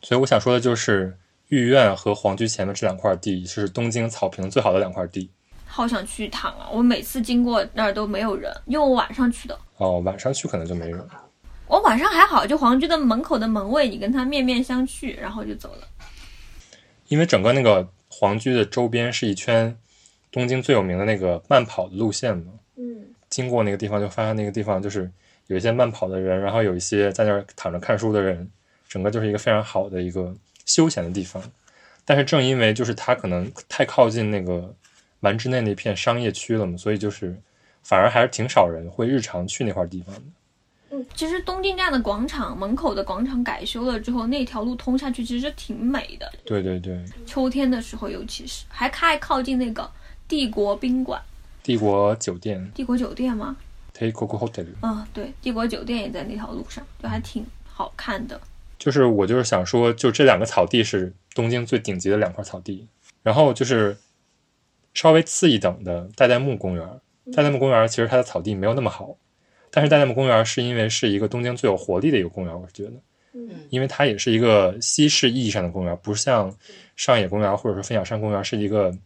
所以我想说的就是，御苑和皇居前面这两块地是东京草坪最好的两块地。好想去一趟啊！我每次经过那儿都没有人，因为我晚上去的。哦，晚上去可能就没人。我晚上还好，就皇居的门口的门卫，你跟他面面相觑，然后就走了。因为整个那个皇居的周边是一圈东京最有名的那个慢跑的路线嘛。嗯，经过那个地方，就发现那个地方就是有一些慢跑的人，然后有一些在那儿躺着看书的人，整个就是一个非常好的一个休闲的地方。但是正因为就是它可能太靠近那个丸之内那片商业区了嘛，所以就是反而还是挺少人会日常去那块地方的。其实东京站的广场门口的广场改修了之后，那条路通下去其实挺美的。对对对，秋天的时候，尤其是还太靠近那个帝国宾馆、帝国酒店帝国酒店吗？（Teikoku Hotel） 嗯，对，帝国酒店也在那条路上，就还挺好看的。就是我就是想说，就这两个草地是东京最顶级的两块草地，然后就是稍微次一等的代代木公园。代代木公园其实它的草地没有那么好，但是代代木公园是因为是一个东京最有活力的一个公园，我是觉得，嗯，因为它也是一个西式意义上的公园，不像上野公园或者说分享山公园是一个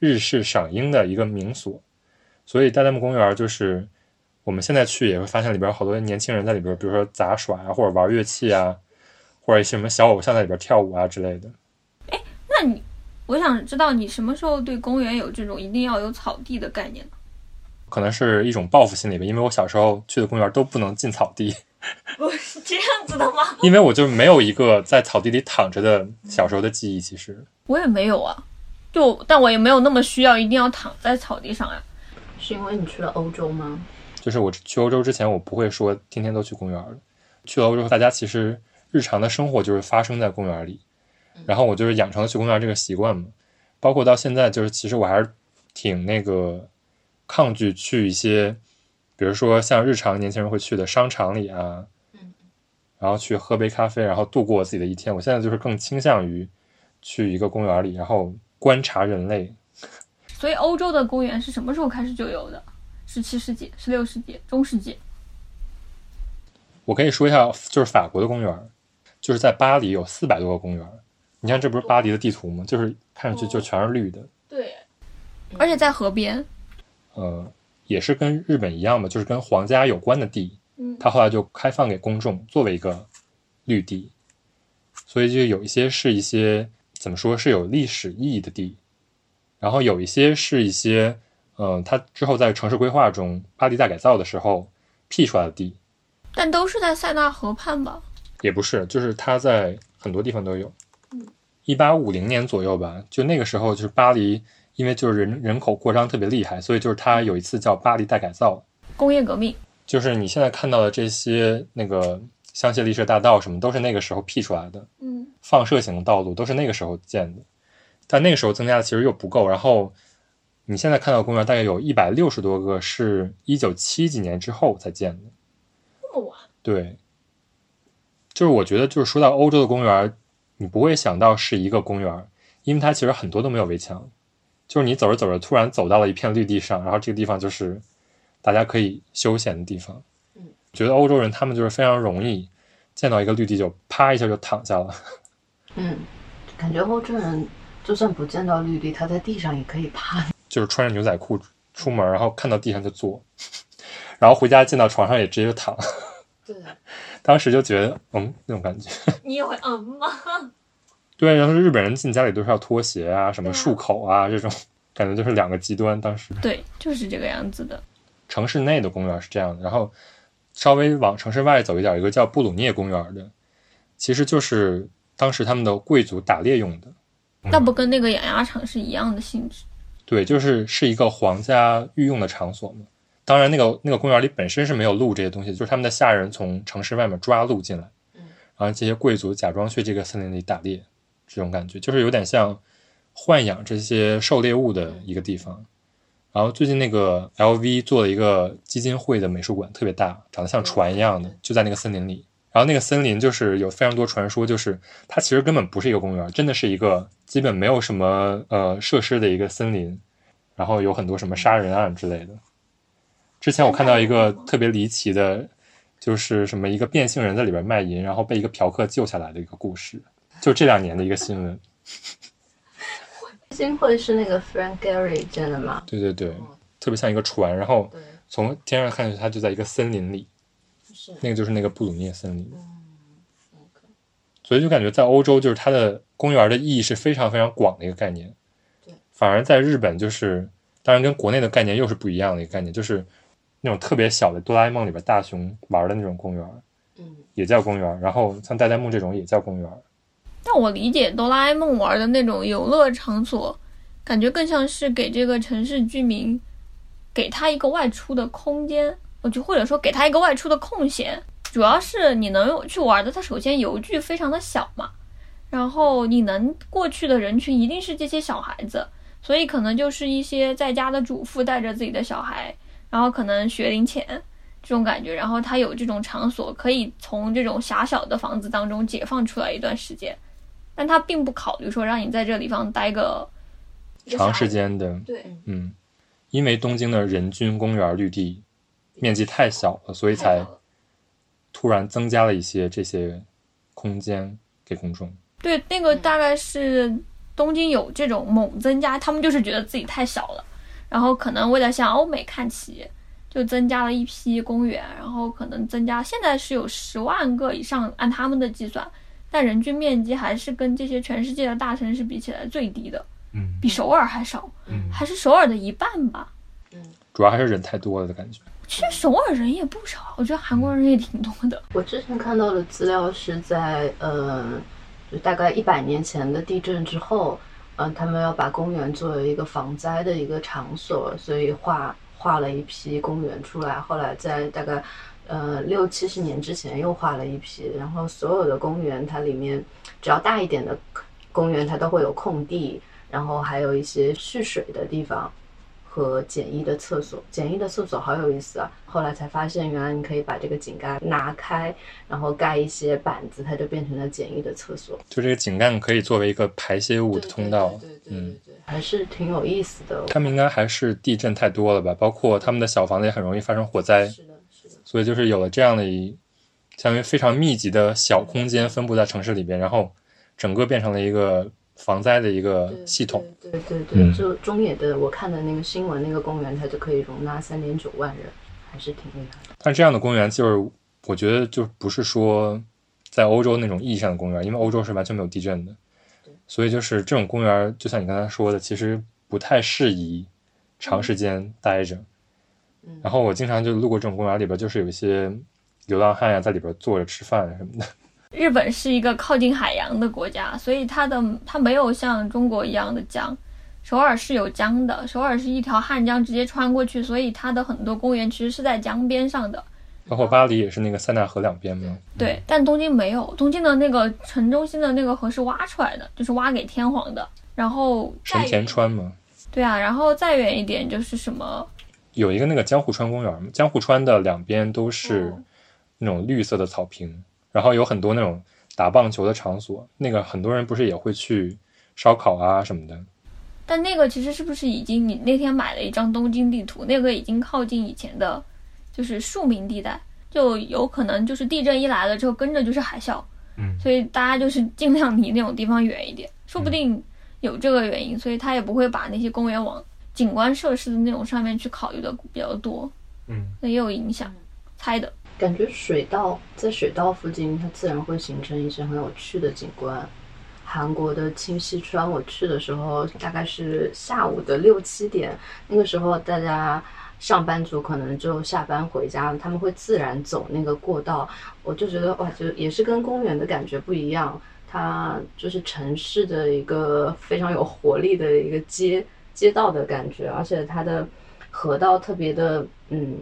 日式赏樱的一个名所，所以代代木公园就是我们现在去也会发现里边有好多年轻人在里边，比如说杂耍啊，或者玩乐器啊，或者一些什么小偶像在里边跳舞啊之类的。哎那你，我想知道你什么时候对公园有这种一定要有草地的概念呢？可能是一种报复心理吧，因为我小时候去的公园都不能进草地，不是这样子的吗？因为我就没有一个在草地里躺着的小时候的记忆。其实，我也没有啊，就但我也没有那么需要一定要躺在草地上呀、是因为你去了欧洲吗？就是我去欧洲之前，我不会说天天都去公园的。去了欧洲，大家其实日常的生活就是发生在公园里，然后我就是养成了去公园这个习惯嘛。包括到现在，就是其实我还是挺那个抗拒去一些，比如说像日常年轻人会去的商场里啊，然后去喝杯咖啡，然后度过自己的一天。我现在就是更倾向于去一个公园里，然后观察人类。所以欧洲的公园是什么时候开始就有的？十七世纪、十六世纪、中世纪？我可以说一下，就是法国的公园，就是在巴黎有四百多个公园。你看，这不是巴黎的地图吗？就是看上去就全是绿的。对，而且在河边。呃，也是跟日本一样嘛，就是跟皇家有关的地，嗯，它后来就开放给公众作为一个绿地，所以就有一些是一些怎么说是有历史意义的地，然后有一些是一些，嗯，它之后在城市规划中巴黎大改造的时候辟出来的地，但都是在塞纳河畔吧？也不是，就是它在很多地方都有。一八五零年左右吧，就那个时候就是巴黎。因为就是人人口扩张特别厉害，所以就是它有一次叫巴黎大改造，工业革命，就是你现在看到的这些那个香榭丽舍大道什么，都是那个时候辟出来的，嗯，放射型的道路都是那个时候建的，但那个时候增加的其实又不够。然后你现在看到公园大概有一百六十多个，是一九七几年之后才建的，这么晚？对，就是我觉得就是说到欧洲的公园，你不会想到是一个公园，因为它其实很多都没有围墙。就是你走着走着，突然走到了一片绿地上，然后这个地方就是大家可以休闲的地方。嗯，觉得欧洲人他们就是非常容易见到一个绿地就啪一下就躺下了。嗯，感觉欧洲人就算不见到绿地，他在地上也可以趴。就是穿着牛仔裤出门，然后看到地上就坐，然后回家见到床上也直接就躺。对，当时就觉得嗯那种感觉。你也会嗯吗？对，然后日本人进家里都是要脱鞋啊，什么漱口啊，这种感觉就是两个极端。当时对，就是这个样子的。城市内的公园是这样的，然后稍微往城市外走一点，有一个叫布鲁涅公园的，其实就是当时他们的贵族打猎用的。那不跟那个养鸭场是一样的性质？对，就是是一个皇家御用的场所嘛。当然，那个那个公园里本身是没有鹿这些东西，就是他们的下人从城市外面抓鹿进来，然后这些贵族假装去这个森林里打猎。这种感觉就是有点像豢养这些狩猎物的一个地方。然后最近那个 LV 做了一个基金会的美术馆，特别大，长得像船一样的，就在那个森林里。然后那个森林就是有非常多传说，就是它其实根本不是一个公园，真的是一个基本没有什么呃设施的一个森林。然后有很多什么杀人案之类的。之前我看到一个特别离奇的，就是什么一个变性人在里边卖淫，然后被一个嫖客救下来的一个故事。就这两年的一个新闻，金会是那个 Frank Gehry 建的吗？对对对，特别像一个船，然后从天上看去，它就在一个森林里，是那个就是那个布鲁涅森林。所以就感觉在欧洲，就是它的公园的意义是非常非常广的一个概念。对，反而在日本，就是当然跟国内的概念又是不一样的一个概念，就是那种特别小的哆啦 A 梦里边大雄玩的那种公园，嗯，也叫公园。然后像代代木这种也叫公园。但我理解哆啦 A 梦玩的那种游乐场所，感觉更像是给这个城市居民，给他一个外出的空间，我就或者说给他一个外出的空闲。主要是你能去玩的，它首先游具非常的小嘛，然后你能过去的人群一定是这些小孩子，所以可能就是一些在家的主妇带着自己的小孩，然后可能学龄前这种感觉，然后他有这种场所可以从这种狭小的房子当中解放出来一段时间。但他并不考虑说让你在这个地方待个长时间的，对，嗯，因为东京的人均公园绿地面积太小了，所以才突然增加了一些这些空间给公众。对，那个大概是东京有这种猛增加，他们就是觉得自己太小了，然后可能为了向欧美看齐，就增加了一批公园，然后可能增加现在是有十万个以上，按他们的计算。但人均面积还是跟这些全世界的大城市比起来最低的，嗯，比首尔还少，嗯还是首尔的一半吧。嗯主要还是人太多了的感觉。其实首尔人也不少，我觉得韩国人也挺多的。我之前看到的资料是在呃，就大概一百年前的地震之后，嗯、他们要把公园作为一个防灾的一个场所，所以画画了一批公园出来。后来在大概呃六七十年之前又画了一批，然后所有的公园它里面只要大一点的公园，它都会有空地，然后还有一些蓄水的地方。和简易的厕所。简易的厕所好有意思啊！后来才发现，原来你可以把这个井盖拿开，然后盖一些板子，它就变成了简易的厕所。就这个井盖可以作为一个排泄物的通道。对对对对对，还是挺有意思的。他们应该还是地震太多了吧？包括他们的小房子也很容易发生火灾。是的。所以就是有了这样的一，相当于非常密集的小空间分布在城市里边，然后整个变成了一个防灾的一个系统。对对对对，就中野的我看的那个新闻，那个公园它就可以容纳三点九万人，还是挺厉害的。但这样的公园就是我觉得就不是说在欧洲那种意义上的公园，因为欧洲是完全没有地震的，所以就是这种公园，就像你刚才说的，其实不太适宜长时间待着。然后我经常就路过这种公园里边，就是有一些流浪汉呀，在里边坐着吃饭什么的。日本是一个靠近海洋的国家，所以它的它没有像中国一样的江。首尔是有江的，首尔是一条汉江直接穿过去，所以它的很多公园其实是在江边上的。包括巴黎也是那个塞纳河两边吗？对，但东京没有，东京的那个城中心的那个河是挖出来的，就是挖给天皇的。然后神田川吗？对啊，然后再远一点就是什么？有一个那个江户川公园，江户川的两边都是那种绿色的草坪，然后有很多那种打棒球的场所。那个很多人不是也会去烧烤啊什么的。但那个其实是不是已经你那天买了一张东京地图？那个已经靠近以前的，就是庶民地带，就有可能就是地震一来了之后跟着就是海啸。嗯，所以大家就是尽量离那种地方远一点。说不定有这个原因，所以他也不会把那些公园往景观设施的那种上面去考虑的比较多。嗯，那也有影响，猜的。感觉水道在水道附近，它自然会形成一些很有趣的景观。韩国的清溪川，我去的时候大概是下午的六七点，那个时候大家上班族可能就下班回家了，他们会自然走那个过道，我就觉得哇，就也是跟公园的感觉不一样，它就是城市的一个非常有活力的一个街街道的感觉，而且它的河道特别的嗯。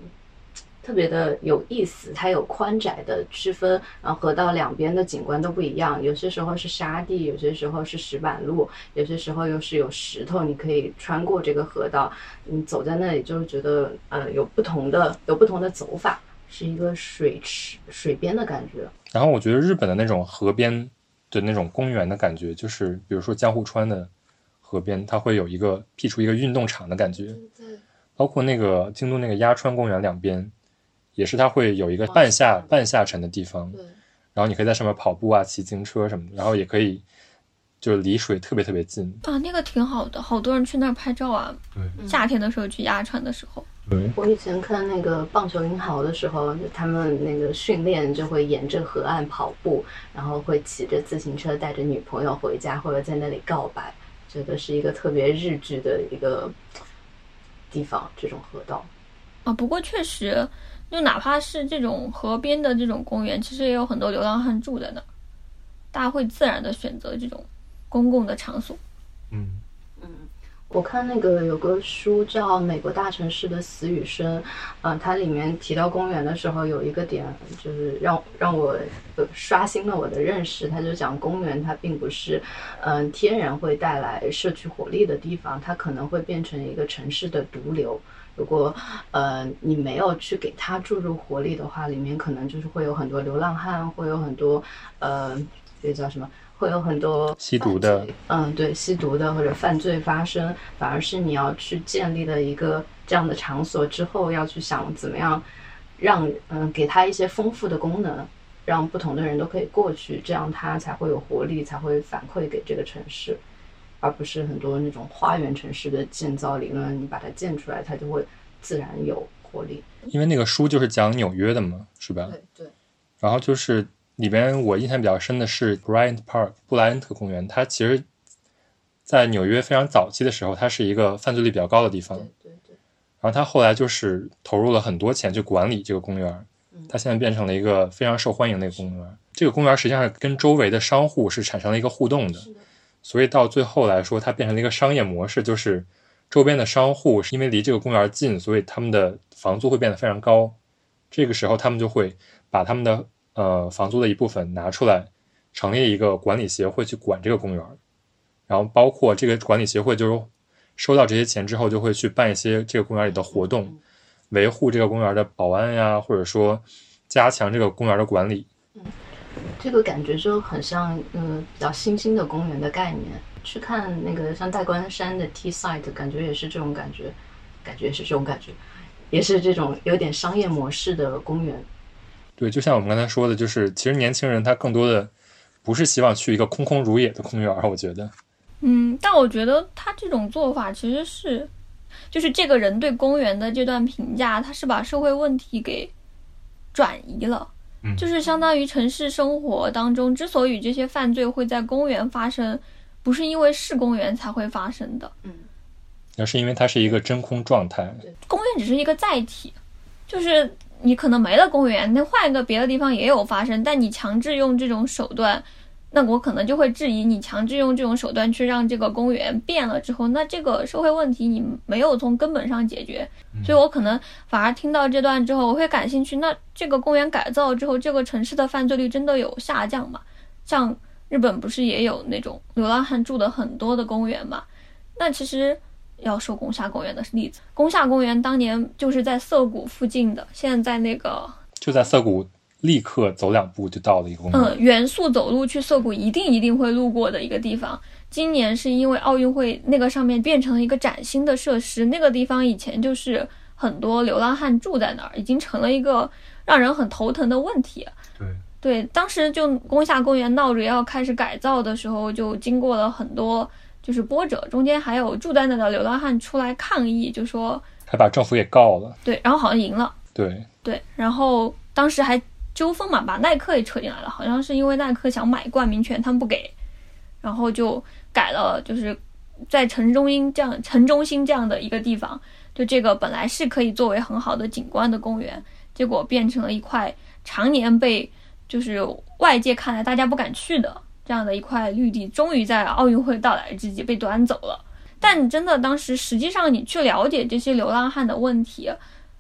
特别的有意思，它有宽窄的区分，然后河道两边的景观都不一样，有些时候是沙地，有些时候是石板路，有些时候又是有石头，你可以穿过这个河道，你走在那里就是觉得呃有不同的有不同的走法，是一个水池水边的感觉。然后我觉得日本的那种河边的那种公园的感觉，就是比如说江户川的河边，它会有一个辟出一个运动场的感觉，包括那个京都那个鸭川公园两边。也是它会有一个半下半下沉的地方，然后你可以在上面跑步啊、骑自行车什么的，然后也可以就是离水特别特别近啊，那个挺好的，好多人去那儿拍照啊。对，夏天的时候去鸭川的时候，对我以前看那个棒球英豪的时候，他们那个训练就会沿着河岸跑步，然后会骑着自行车带着女朋友回家，或者在那里告白，觉得是一个特别日剧的一个地方，这种河道啊。不过确实。就哪怕是这种河边的这种公园，其实也有很多流浪汉住在那儿，大家会自然的选择这种公共的场所。嗯嗯，我看那个有个书叫《美国大城市的死与生》，嗯，它里面提到公园的时候，有一个点就是让让我刷新了我的认识。他就讲公园它并不是嗯天然会带来社区活力的地方，它可能会变成一个城市的毒瘤。如果呃你没有去给它注入活力的话，里面可能就是会有很多流浪汉，会有很多呃这叫什么，会有很多吸毒的，嗯对，吸毒的或者犯罪发生，反而是你要去建立了一个这样的场所之后，要去想怎么样让嗯给它一些丰富的功能，让不同的人都可以过去，这样它才会有活力，才会反馈给这个城市。而不是很多那种花园城市的建造理论，你把它建出来，它就会自然有活力。因为那个书就是讲纽约的嘛，是吧？对对。然后就是里边我印象比较深的是 Bryant Park 布莱恩特公园，它其实，在纽约非常早期的时候，它是一个犯罪率比较高的地方。对对对。然后他后来就是投入了很多钱去管理这个公园，它现在变成了一个非常受欢迎的一个公园。这个公园实际上跟周围的商户是产生了一个互动的。所以到最后来说，它变成了一个商业模式，就是周边的商户是因为离这个公园近，所以他们的房租会变得非常高。这个时候，他们就会把他们的呃房租的一部分拿出来，成立一个管理协会去管这个公园。然后包括这个管理协会就是收到这些钱之后，就会去办一些这个公园里的活动，维护这个公园的保安呀，或者说加强这个公园的管理。嗯这个感觉就很像，嗯，比较新兴的公园的概念。去看那个像大关山的 T site，感觉也是这种感觉，感觉也是这种感觉，也是这种有点商业模式的公园。对，就像我们刚才说的，就是其实年轻人他更多的不是希望去一个空空如也的公园，我觉得。嗯，但我觉得他这种做法其实是，就是这个人对公园的这段评价，他是把社会问题给转移了。嗯就是相当于城市生活当中，之所以这些犯罪会在公园发生，不是因为是公园才会发生的，嗯而是因为它是一个真空状态。公园只是一个载体，就是你可能没了公园，那换一个别的地方也有发生，但你强制用这种手段，那我可能就会质疑你强制用这种手段去让这个公园变了之后，那这个社会问题你没有从根本上解决，所以我可能反而听到这段之后，我会感兴趣。那这个公园改造之后，这个城市的犯罪率真的有下降吗？像日本不是也有那种流浪汉住的很多的公园嘛？那其实要说宫下公园的例子，宫下公园当年就是在涩谷附近的，现在在那个就在涩谷，立刻走两步就到了一个公园。嗯，元素走路去涩谷一定一定会路过的一个地方。今年是因为奥运会，那个上面变成了一个崭新的设施，那个地方以前就是很多流浪汉住在那儿，已经成了一个让人很头疼的问题。对，对，当时就宫下公园闹着要开始改造的时候，就经过了很多就是波折，中间还有住在那的流浪汉出来抗议，就说还把政府给告了。对，然后好像赢了。对，对，然后当时还纠纷嘛，把耐克也扯进来了，好像是因为耐克想买冠名权，他们不给，然后就改了，就是在城中心这样城中心这样的一个地方，就这个本来是可以作为很好的景观的公园，结果变成了一块常年被就是外界看来大家不敢去的这样的一块绿地，终于在奥运会到来之际被端走了。但真的当时，实际上你去了解这些流浪汉的问题，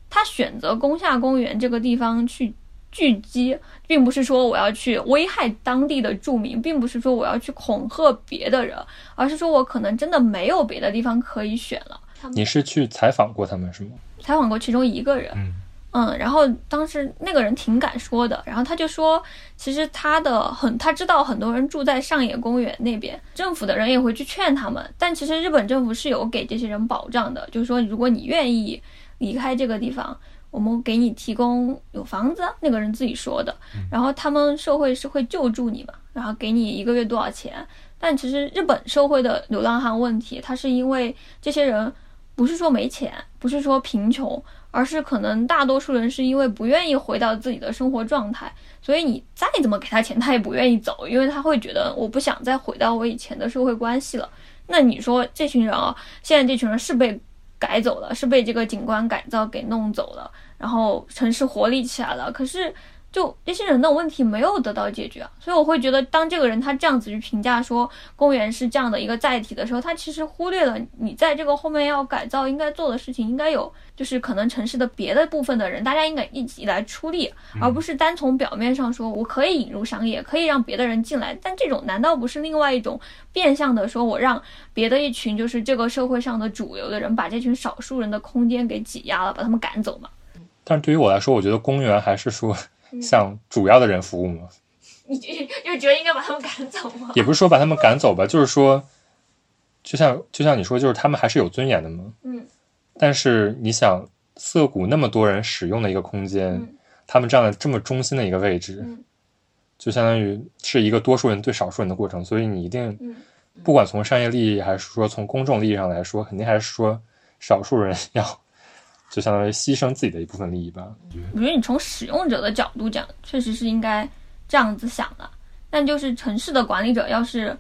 他选择宫下公园这个地方去聚集，并不是说我要去危害当地的住民，并不是说我要去恐吓别的人，而是说我可能真的没有别的地方可以选了。你是去采访过他们是吗？采访过其中一个人，嗯嗯，然后当时那个人挺敢说的，然后他就说，其实他的很，他知道很多人住在上野公园那边，政府的人也会去劝他们，但其实日本政府是有给这些人保障的，就是说如果你愿意离开这个地方，我们给你提供有房子，那个人自己说的，然后他们社会是会救助你嘛，然后给你一个月多少钱，但其实日本社会的流浪汉问题，它是因为这些人不是说没钱，不是说贫穷。而是可能大多数人是因为不愿意回到自己的生活状态，所以你再怎么给他钱，他也不愿意走，因为他会觉得我不想再回到我以前的社会关系了。那你说这群人啊，现在这群人是被改走了，是被这个景观改造给弄走了，然后城市活力起来了，可是。就这些人的问题没有得到解决啊，所以我会觉得，当这个人他这样子去评价说公园是这样的一个载体的时候，他其实忽略了你在这个后面要改造应该做的事情，应该有就是可能城市的别的部分的人，大家应该一起来出力，而不是单从表面上说我可以引入商业，可以让别的人进来，但这种难道不是另外一种变相的说我让别的一群就是这个社会上的主流的人把这群少数人的空间给挤压了，把他们赶走吗？但是对于我来说，我觉得公园还是说向主要的人服务吗，你就就觉得应该把他们赶走吗？也不是说把他们赶走吧，就是说，就像就像你说，就是他们还是有尊严的嘛。嗯。但是你想，涩谷那么多人使用的一个空间，嗯他们站在这么中心的一个位置，嗯就相当于是一个多数人对少数人的过程，所以你一定，嗯不管从商业利益还是说从公众利益上来说，肯定还是说少数人要，就相当于牺牲自己的一部分利益吧。我觉得你从使用者的角度讲，确实是应该这样子想的。但就是城市的管理者要是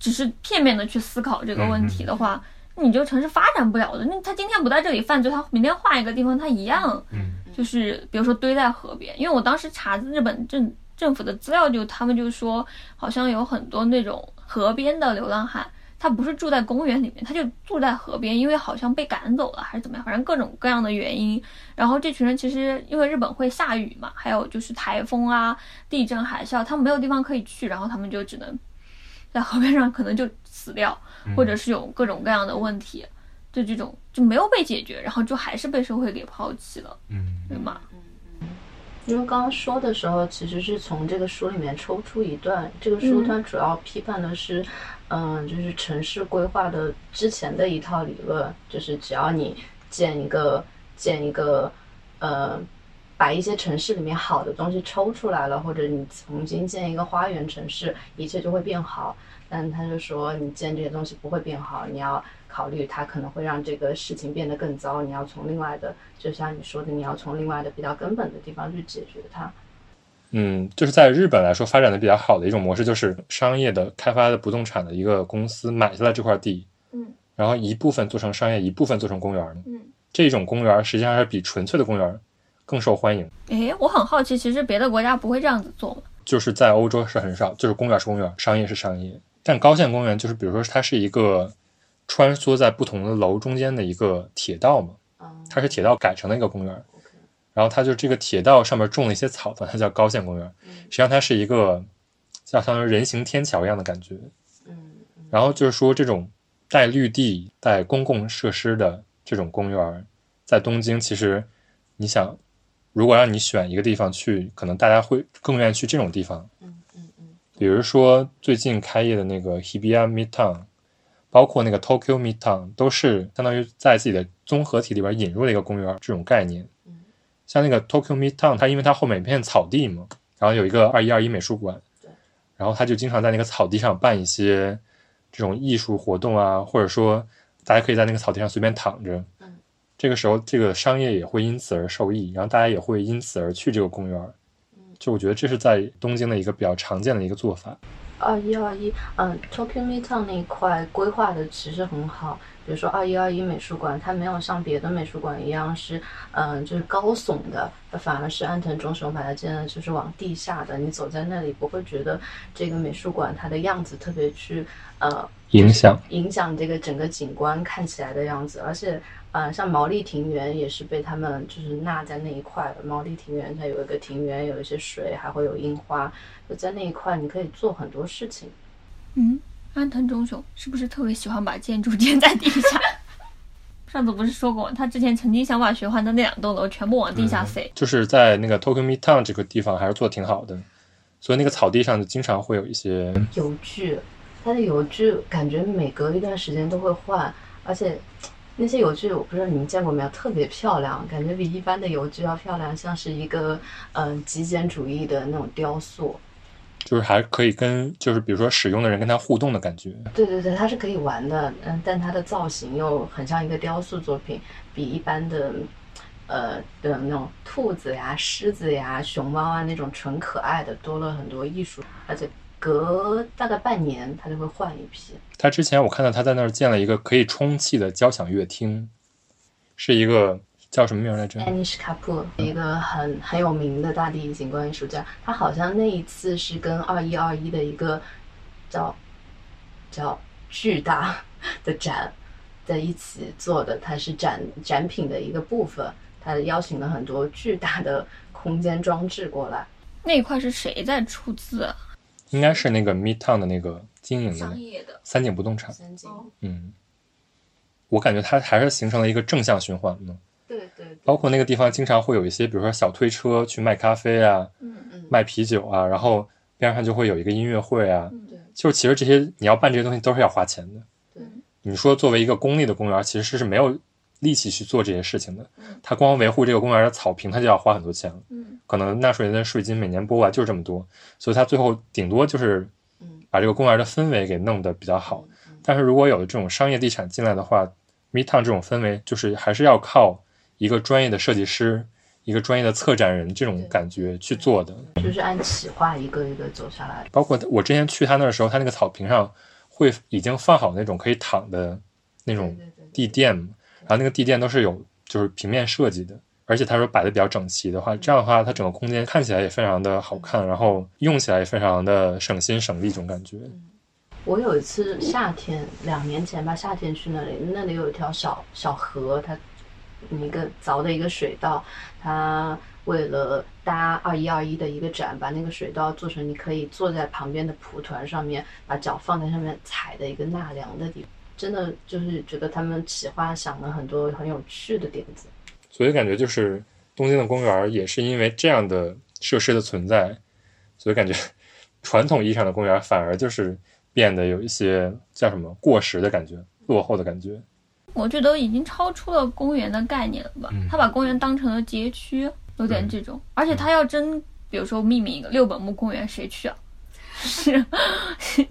只是片面的去思考这个问题的话，你就城市发展不了的。那他今天不在这里犯罪，他明天换一个地方，他一样，嗯，就是比如说堆在河边。因为我当时查日本政政府的资料就，他们就说好像有很多那种河边的流浪汉。他不是住在公园里面，他就住在河边，因为好像被赶走了还是怎么样，反正各种各样的原因。然后这群人其实因为日本会下雨嘛，还有就是台风啊、地震、海啸，他们没有地方可以去，然后他们就只能在河边上可能就死掉，或者是有各种各样的问题，就这种就没有被解决，然后就还是被社会给抛弃了，嗯对吗？因为刚刚说的时候，其实是从这个书里面抽出一段，这个书它主要批判的是，嗯、就是城市规划的之前的一套理论，就是只要你建一个建一个，呃，把一些城市里面好的东西抽出来了，或者你重新建一个花园城市，一切就会变好。但他就说，你建这些东西不会变好，你要考虑它可能会让这个事情变得更糟，你要从另外的，就像你说的，你要从另外的比较根本的地方去解决它。嗯，就是在日本来说发展的比较好的一种模式，就是商业的开发的不动产的一个公司买下来这块地，嗯，然后一部分做成商业，一部分做成公园儿。嗯，这种公园儿实际上是比纯粹的公园儿更受欢迎。诶，我很好奇，其实别的国家不会这样子做吗？就是在欧洲是很少，就是公园是公园，商业是商业。但高线公园就是，比如说它是一个穿梭在不同的楼中间的一个铁道嘛，嗯，它是铁道改成的一个公园，然后它就这个铁道上面种了一些草的，它叫高线公园。实际上它是一个像相当于人行天桥一样的感觉。嗯然后就是说这种带绿地、带公共设施的这种公园，在东京其实你想，如果让你选一个地方去，可能大家会更愿意去这种地方。比如说最近开业的那个 Hibiya Midtown，包括那个 Tokyo Midtown，都是相当于在自己的综合体里边引入了一个公园这种概念。嗯像那个 Tokyo Midtown，它因为它后面有一片草地嘛，然后有一个二一二一美术馆对，然后他就经常在那个草地上办一些这种艺术活动啊，或者说大家可以在那个草地上随便躺着。嗯这个时候，这个商业也会因此而受益，然后大家也会因此而去这个公园。就我觉得这是在东京的一个比较常见的一个做法。二一二一，嗯 tokyometown 那一块规划的其实很好。比如说二一二一美术馆，它没有像别的美术馆一样是，嗯，就是高耸的，它反而是安藤忠雄把它建的就是往地下的。你走在那里不会觉得这个美术馆它的样子特别去，呃，影响影响这个整个景观看起来的样子，而且，呃，像毛利庭园也是被他们就是纳在那一块的。毛利庭园它有一个庭园，有一些水，还会有樱花，就在那一块你可以做很多事情。嗯，安藤忠雄是不是特别喜欢把建筑建在地下？上次不是说过，他之前曾经想把学环的那两栋楼全部往地下塞。就是在那个 Tokyo Midtown 这个地方还是做的挺好的，所以那个草地上就经常会有一些油具，它的油具感觉每隔一段时间都会换，而且那些油具我不知道你们见过没有，特别漂亮，感觉比一般的油具要漂亮，像是一个嗯、呃极简主义的那种雕塑。就是还可以跟就是比如说使用的人跟他互动的感觉。对对对，它是可以玩的，嗯，但它的造型又很像一个雕塑作品，比一般的，呃的那种兔子呀、狮子呀、熊猫啊那种纯可爱的多了很多艺术，而且隔大概半年他就会换一批。他之前我看到他在那儿建了一个可以充气的交响乐厅，是一个叫什么名儿来着？Anish Kapoor，一个很很有名的大地景观艺术家，他好像那一次是跟二一二一的一个叫叫巨大的展在一起做的，它是展展品的一个部分，他邀请了很多巨大的空间装置过来。那一块是谁在出资啊？应该是那个 Midtown 的那个经营的。三井不动产。三井，嗯，我感觉它还是形成了一个正向循环呢。对对对，包括那个地方经常会有一些，比如说小推车去卖咖啡啊、嗯嗯，卖啤酒啊，然后边上就会有一个音乐会啊。对就是其实这些你要办这些东西都是要花钱的。对，你说作为一个公立的公园，其实是没有力气去做这些事情的。他光维护这个公园的草坪，他就要花很多钱了。嗯，可能纳税人的税金每年拨过来就是这么多，所以他最后顶多就是嗯把这个公园的氛围给弄得比较好。但是如果有这种商业地产进来的话，Midtown 这种氛围就是还是要靠一个专业的设计师、一个专业的策展人这种感觉去做的。就是按企划一个一个走下来。包括我之前去他那儿的时候，他那个草坪上会已经放好那种可以躺的那种地垫嘛，然后那个地垫都是有就是平面设计的，而且他说摆的比较整齐的话，这样的话它整个空间看起来也非常的好看，然后用起来也非常的省心省力这种感觉。我有一次夏天，两年前吧，夏天去那里，那里有一条小小河，它一个凿的一个水道，它为了搭二一二一的一个展，把那个水道做成你可以坐在旁边的蒲团上面，把脚放在上面踩的一个纳凉的地方。真的就是觉得他们企划想了很多很有趣的点子。所以感觉就是东京的公园也是因为这样的设施的存在，所以感觉传统意义上的公园反而就是变得有一些叫什么过时的感觉、落后的感觉。我觉得已经超出了公园的概念了吧？嗯他把公园当成了街区，有点这种。而且他要真，比如说命名一个六本木公园，谁去啊？是，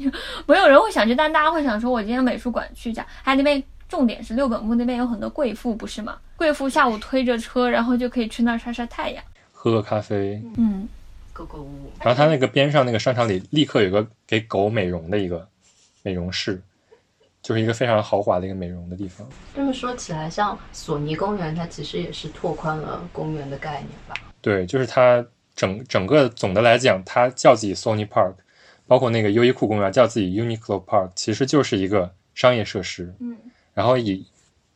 没有人会想去，但大家会想说，我今天美术馆去一下。还那边重点是六本木那边有很多贵妇，不是吗？贵妇下午推着车，然后就可以去那儿晒晒太阳。喝个咖啡，嗯，购购物，然后它那个边上那个商场里立刻有个给狗美容的一个美容室，就是一个非常豪华的一个美容的地方。这么说起来，像索尼公园，它其实也是拓宽了公园的概念吧？对，就是它整整个总的来讲，它叫自己 Sony Park，包括那个优衣库公园叫自己 Uniqlo Park，其实就是一个商业设施。嗯，然后以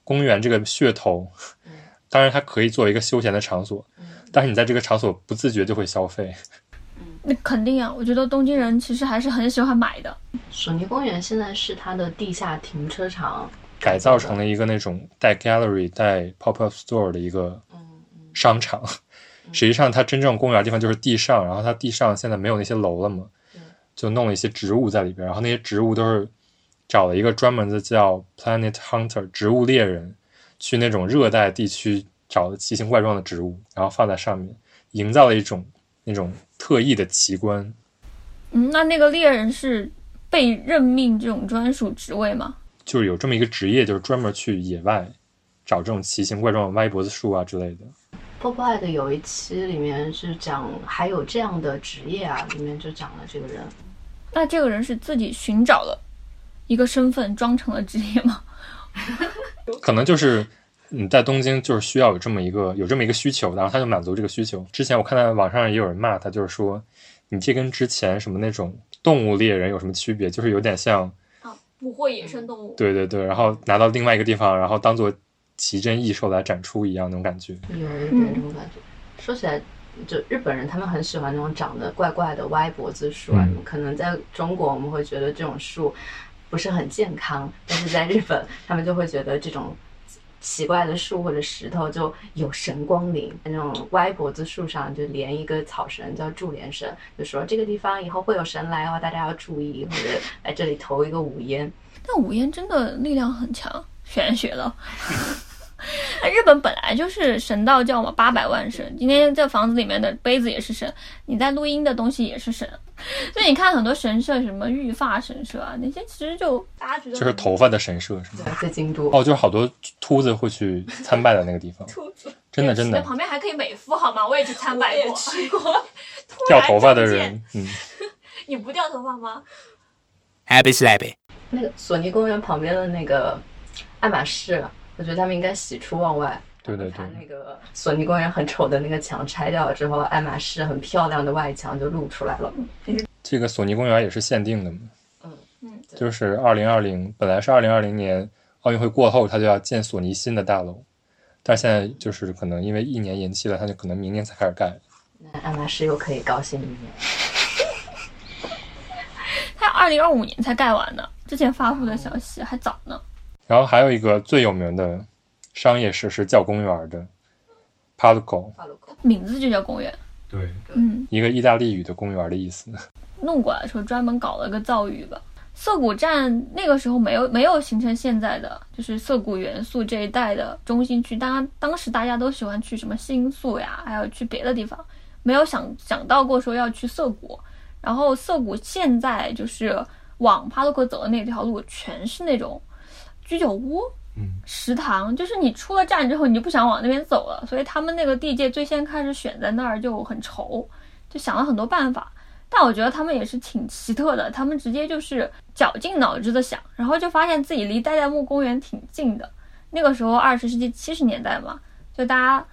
公园这个噱头，当然它可以作为一个休闲的场所，但是你在这个场所不自觉就会消费。那肯定啊，我觉得东京人其实还是很喜欢买的。索尼公园现在是它的地下停车场改造成了一个那种带 gallery、带 pop up store 的一个商场。实际上，它真正公园的地方就是地上，然后它地上现在没有那些楼了嘛，就弄了一些植物在里边，然后那些植物都是找了一个专门的叫 Planet Hunter 植物猎人，去那种热带地区找的奇形怪状的植物，然后放在上面，营造了一种那种特异的奇观。嗯，那那个猎人是被任命这种专属职位吗？就是有这么一个职业，就是专门去野外找这种奇形怪状的歪脖子树啊之类的。Popeye 的有一期里面是讲还有这样的职业啊，里面就讲了这个人。那这个人是自己寻找了一个身份，装成了职业吗？可能就是你在东京就是需要有这么一个有这么一个需求，然后他就满足这个需求。之前我看到网上也有人骂他，就是说你这跟之前什么那种动物猎人有什么区别？就是有点像啊，捕获野生动物。对对对，然后拿到另外一个地方，然后当做奇珍异兽来展出一样那种感觉。有一点这种感觉。说起来，就日本人他们很喜欢那种长得怪怪的歪脖子树啊，嗯可能在中国我们会觉得这种树不是很健康，但是在日本他们就会觉得这种。奇怪的树或者石头就有神光临，那种歪脖子树上就连一个草绳叫注连绳，就说这个地方以后会有神来哦，大家要注意，或者来这里投一个五烟。但五烟真的力量很强，玄学了。日本本来就是神道教嘛，八百万神。今天这房子里面的杯子也是神，你在录音的东西也是神。所以你看很多神社，什么玉发神社啊，那些其实就大家觉得就是头发的神社是吗？对，在京都。哦，就是好多秃子会去参拜的那个地方，秃子，真的真的那旁边还可以美肤好吗？我也去参拜过，去 过。掉头发的人，嗯，你不掉头发吗？Happy slappy. 那个索尼公园旁边的那个爱马仕，我觉得他们应该喜出望外。对对对把那个索尼公园很丑的那个墙拆掉了之后，爱马仕很漂亮的外墙就露出来了。这个索尼公园也是限定的嘛，嗯嗯，就是二零二零，本来是二零二零年奥运会过后，它就要建索尼新的大楼，但是现在就是可能因为一年延期了，它就可能明年才开始盖。那爱马仕又可以高兴一年。它二零二五年才盖完呢，之前发布的消息还早呢。然后还有一个最有名的商业设施叫公园的 Parco，名字就叫公园。对，嗯，一个意大利语的公园的意思。弄过来的时候专门搞了个造语吧。涩谷站那个时候没有没有形成现在的就是涩谷元素这一带的中心区，当然当时大家都喜欢去什么新宿呀，还有去别的地方，没有想想到过说要去涩谷。然后涩谷现在就是往帕洛克走的那条路，全是那种居酒屋、嗯食堂，就是你出了站之后，你就不想往那边走了。所以他们那个地界最先开始选在那儿就很愁，就想了很多办法。但我觉得他们也是挺奇特的，他们直接就是绞尽脑汁的想，然后就发现自己离代代木公园挺近的。那个时候二十世纪七十年代嘛，就大家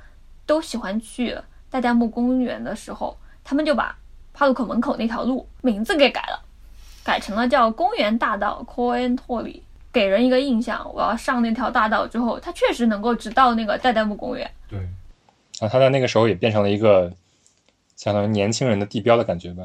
都喜欢去代代木公园的时候，他们就把帕鲁克门口那条路名字给改了，改成了叫公园大道 c o e n t o r i 给人一个印象，我要上那条大道之后，它确实能够直到那个代代木公园。对，然后他在那个时候也变成了一个 相当于年轻人的地标的感觉吧。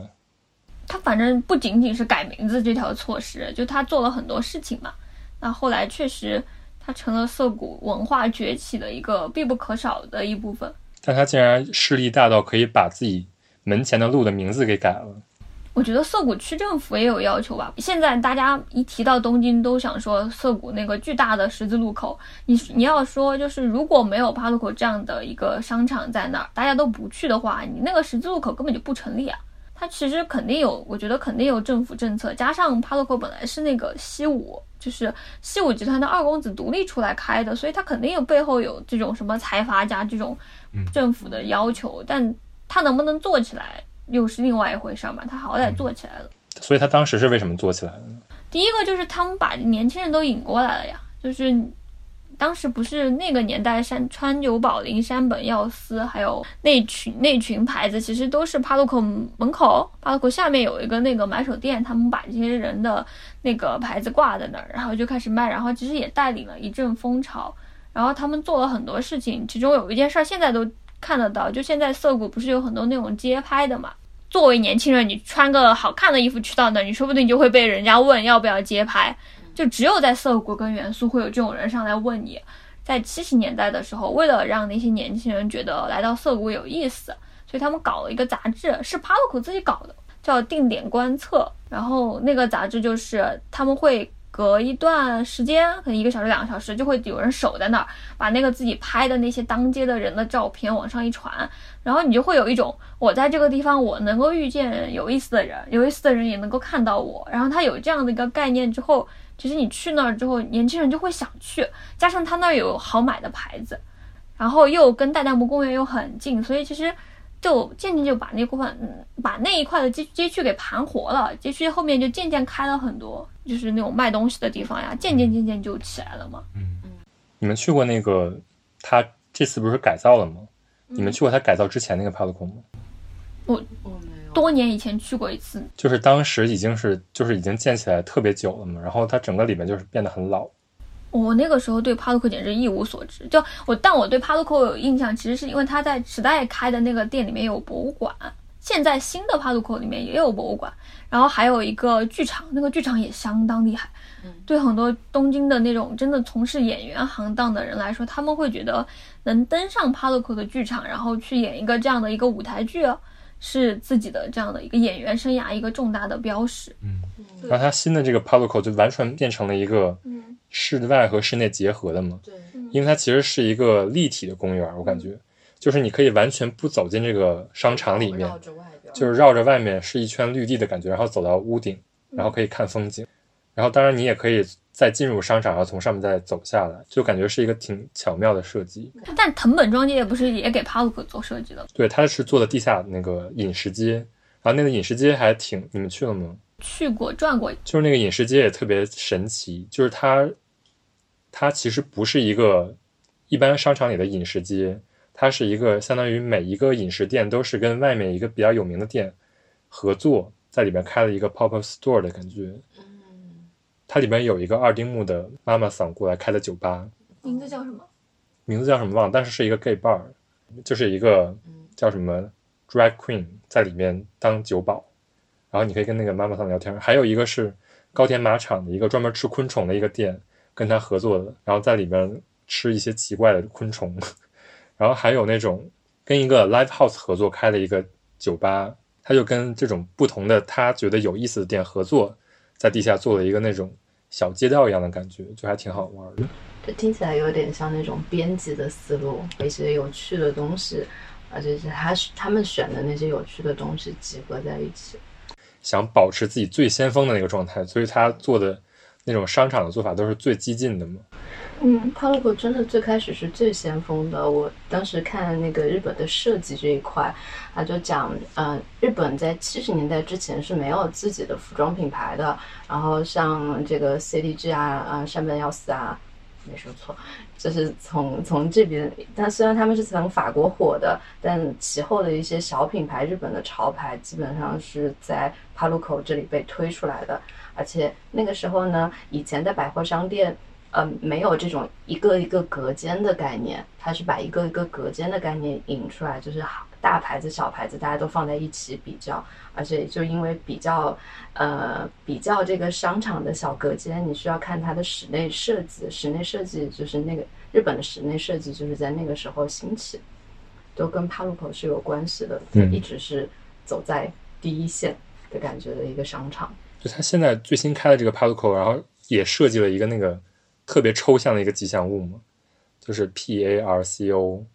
他反正不仅仅是改名字这条措施，就他做了很多事情嘛。那后来确实，他成了涩谷文化崛起的一个必不可少的一部分。但他竟然势力大到可以把自己门前的路的名字给改了。我觉得涩谷区政府也有要求吧。现在大家一提到东京，都想说涩谷那个巨大的十字路口。你你要说就是如果没有帕路口这样的一个商场在那儿，大家都不去的话，你那个十字路口根本就不成立啊。它其实肯定有，我觉得肯定有政府政策，加上帕路口本来是那个西武，就是西武集团的二公子独立出来开的，所以它肯定有背后有这种什么财阀加这种政府的要求。但它能不能做起来？又是另外一回事嘛，他好歹做起来了，所以他当时是为什么做起来的呢？第一个就是他们把年轻人都引过来了呀，就是当时不是那个年代，山川久保玲、山本耀司，还有那群那群牌子，其实都是帕洛口门口，帕洛口下面有一个那个买手店，他们把这些人的那个牌子挂在那儿，然后就开始卖，然后其实也带领了一阵风潮，然后他们做了很多事情，其中有一件事儿现在都。看得到，就现在涩谷不是有很多那种街拍的嘛？作为年轻人，你穿个好看的衣服去到那，你说不定就会被人家问要不要街拍。就只有在涩谷跟元素会有这种人上来问你。在七十年代的时候，为了让那些年轻人觉得来到涩谷有意思，所以他们搞了一个杂志，是帕路口自己搞的，叫《定点观测》。然后那个杂志就是他们会。隔一段时间，可能一个小时、两个小时，就会有人守在那儿，把那个自己拍的那些当街的人的照片往上一传，然后你就会有一种我在这个地方，我能够遇见有意思的人，有意思的人也能够看到我。然后他有这样的一个概念之后，其实你去那儿之后，年轻人就会想去，加上他那儿有好买的牌子，然后又跟代代木公园又很近，所以其实。就渐渐就把那部分，嗯，把那一块的街街区给盘活了。街区后面就渐渐开了很多，就是那种卖东西的地方呀，渐渐渐渐就起来了嘛。嗯嗯。你们去过那个？他这次不是改造了吗？你们去过他改造之前那个帕洛空吗？我我没有。多年以前去过一次。就是当时已经是，就是已经建起来特别久了嘛。然后它整个里面就是变得很老。我那个时候对帕鲁克简直一无所知，就我，但我对帕鲁克有印象，其实是因为他在时代开的那个店里面有博物馆，现在新的帕鲁克里面也有博物馆，然后还有一个剧场，那个剧场也相当厉害。对很多东京的那种真的从事演员行当的人来说，他们会觉得能登上帕鲁克的剧场，然后去演一个这样的一个舞台剧，是自己的这样的一个演员生涯一个重大的标识。嗯，然后他新的这个帕鲁克就完全变成了一个。室外和室内结合的嘛，对，因为它其实是一个立体的公园，我感觉，就是你可以完全不走进这个商场里面，就是绕着外面是一圈绿地的感觉，然后走到屋顶，然后可以看风景，然后当然你也可以再进入商场，然后从上面再走下来，就感觉是一个挺巧妙的设计。但藤本庄介不是也给帕鲁克做设计的？对，他是做的地下那个饮食街，然后那个饮食街还挺，你们去了吗？去过转过，就是那个饮食街也特别神奇，就是它，它其实不是一个一般商场里的饮食街，它是一个相当于每一个饮食店都是跟外面一个比较有名的店合作，在里边开了一个 pop up store 的感觉。嗯，它里边有一个二丁目的妈妈桑过来开的酒吧，名字叫什么？名字叫什么忘了，但是是一个 gay bar，就是一个叫什么 drag queen 在里面当酒保。然后你可以跟那个妈妈桑聊天，还有一个是高田马场的一个专门吃昆虫的一个店，跟他合作的，然后在里边吃一些奇怪的昆虫。然后还有那种跟一个 live house 合作开的一个酒吧，他就跟这种不同的他觉得有意思的店合作，在地下做了一个那种小街道一样的感觉，就还挺好玩的。这听起来有点像那种编辑的思路，一些有趣的东西，而且是他他们选的那些有趣的东西集合在一起。想保持自己最先锋的那个状态，所以他做的那种商场的做法都是最激进的嘛。嗯，帕鲁克真的最开始是最先锋的。我当时看那个日本的设计这一块，他就讲，嗯，日本在七十年代之前是没有自己的服装品牌的。然后像这个 CDG 啊，呃，山本耀司啊，没说错，就是从从这边，但虽然他们是从法国火的，但其后的一些小品牌，日本的潮牌基本上是在帕路口这里被推出来的。而且那个时候呢，以前的百货商店，呃，没有这种一个一个隔间的概念，它是把一个一个隔间的概念引出来，就是好大牌子、小牌子大家都放在一起比较。而且就因为比较，呃，比较这个商场的小隔间，你需要看它的室内设计。室内设计就是那个日本的室内设计，就是在那个时候兴起，都跟帕路口是有关系的。嗯一直是走在第一线的感觉的一个商场。就他现在最新开的这个 Paluco，然后也设计了一个那个特别抽象的一个吉祥物嘛，就是 P A R C O，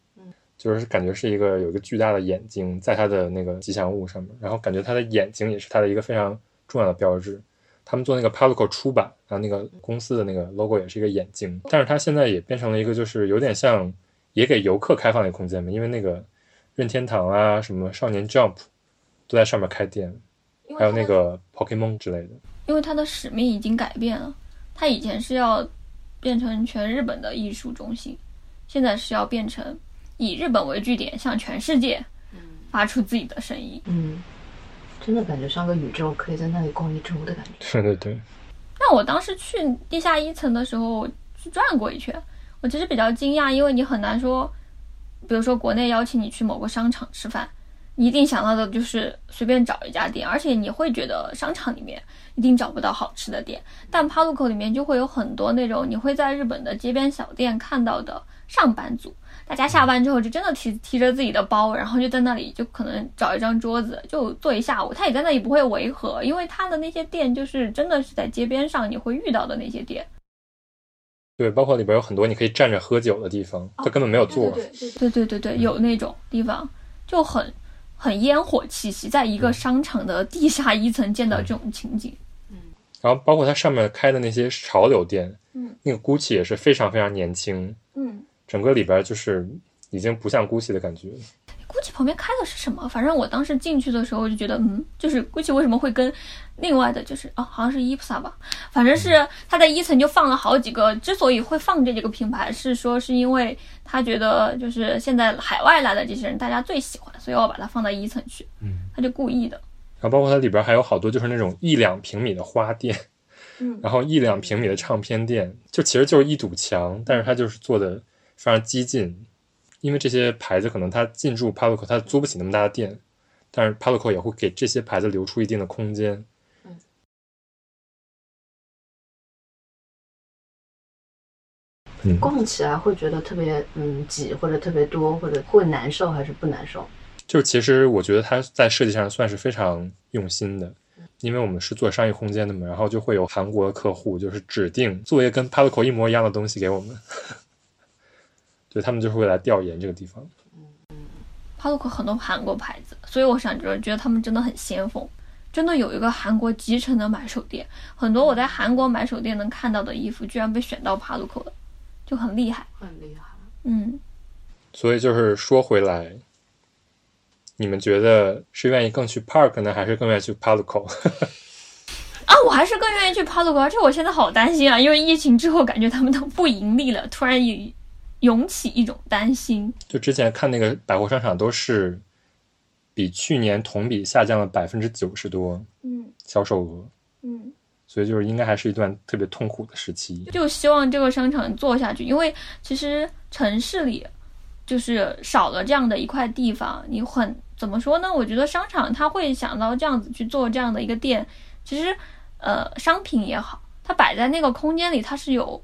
就是感觉是一个有一个巨大的眼睛在他的那个吉祥物上面，然后感觉他的眼睛也是他的一个非常重要的标志。他们做那个 Palico 出版，然后那个公司的那个 logo 也是一个眼睛，但是它现在也变成了一个就是有点像也给游客开放的一个空间嘛，因为那个任天堂啊什么少年 Jump 都在上面开店，还有那个 Pokemon 之类的。因为它的使命已经改变了，它以前是要变成全日本的艺术中心，现在是要变成以日本为据点，向全世界发出自己的声音。嗯，真的感觉像个宇宙，可以在那里逛一周的感觉。对对对，那我当时去地下一层的时候，我去转过一圈，我其实比较惊讶，因为你很难说，比如说国内邀请你去某个商场吃饭，你一定想到的就是随便找一家店，而且你会觉得商场里面一定找不到好吃的店，但帕路口里面就会有很多那种你会在日本的街边小店看到的上班族。大家下班之后就真的提提着自己的包，然后就在那里就可能找一张桌子就坐一下午。他也在那里不会违和，因为他的那些店就是真的是在街边上你会遇到的那些店。对，包括里边有很多你可以站着喝酒的地方，他根本没有座。对对对对，有那种地方就很很烟火气息，在一个商场的地下一层见到这种情景。然后包括它上面开的那些潮流店，嗯，那个 GUCCI 也是非常非常年轻，嗯整个里边就是已经不像 GUCCI 的感觉。，GUCCI 旁边开的是什么？反正我当时进去的时候就觉得，嗯，就是 GUCCI 为什么会跟另外的，就是哦，好像是 IPSA 吧，反正是他在一层就放了好几个。之所以会放这几个品牌，是说是因为他觉得就是现在海外来的这些人大家最喜欢，所以我把它放到一层去。嗯，他就故意的。然后包括它里边还有好多就是那种一两平米的花店，嗯然后一两平米的唱片店，就其实就是一堵墙，但是它就是做的非常激进，因为这些牌子可能它进驻 Paluco 它租不起那么大的店，但是 Paluco 也会给这些牌子留出一定的空间。嗯，逛起来会觉得特别嗯挤，或者特别多，或者会难受还是不难受？就是其实我觉得它在设计上算是非常用心的，因为我们是做商业空间的嘛，然后就会有韩国的客户就是指定做一个跟 Paluco 一模一样的东西给我们，对他们就是会来调研这个地方。帕路口很多韩国牌子，所以我想着觉得他们真的很先锋，真的有一个韩国集成的买手店，很多我在韩国买手店能看到的衣服，居然被选到帕鲁口了，就很厉害。很厉害。嗯，所以就是说回来，你们觉得是愿意更去 Park 呢，还是更愿意去 Paluco？啊，我还是更愿意去帕路口，而且我现在好担心啊，因为疫情之后感觉他们都不盈利了，突然也涌起一种担心。就之前看那个百货商场都是比去年同比下降了百分之九十多嗯销售额，嗯。所以就是应该还是一段特别痛苦的时期。就希望这个商场做下去，因为其实城市里就是少了这样的一块地方，你很怎么说呢？我觉得商场它会想到这样子去做这样的一个店，其实呃商品也好，它摆在那个空间里，它是有，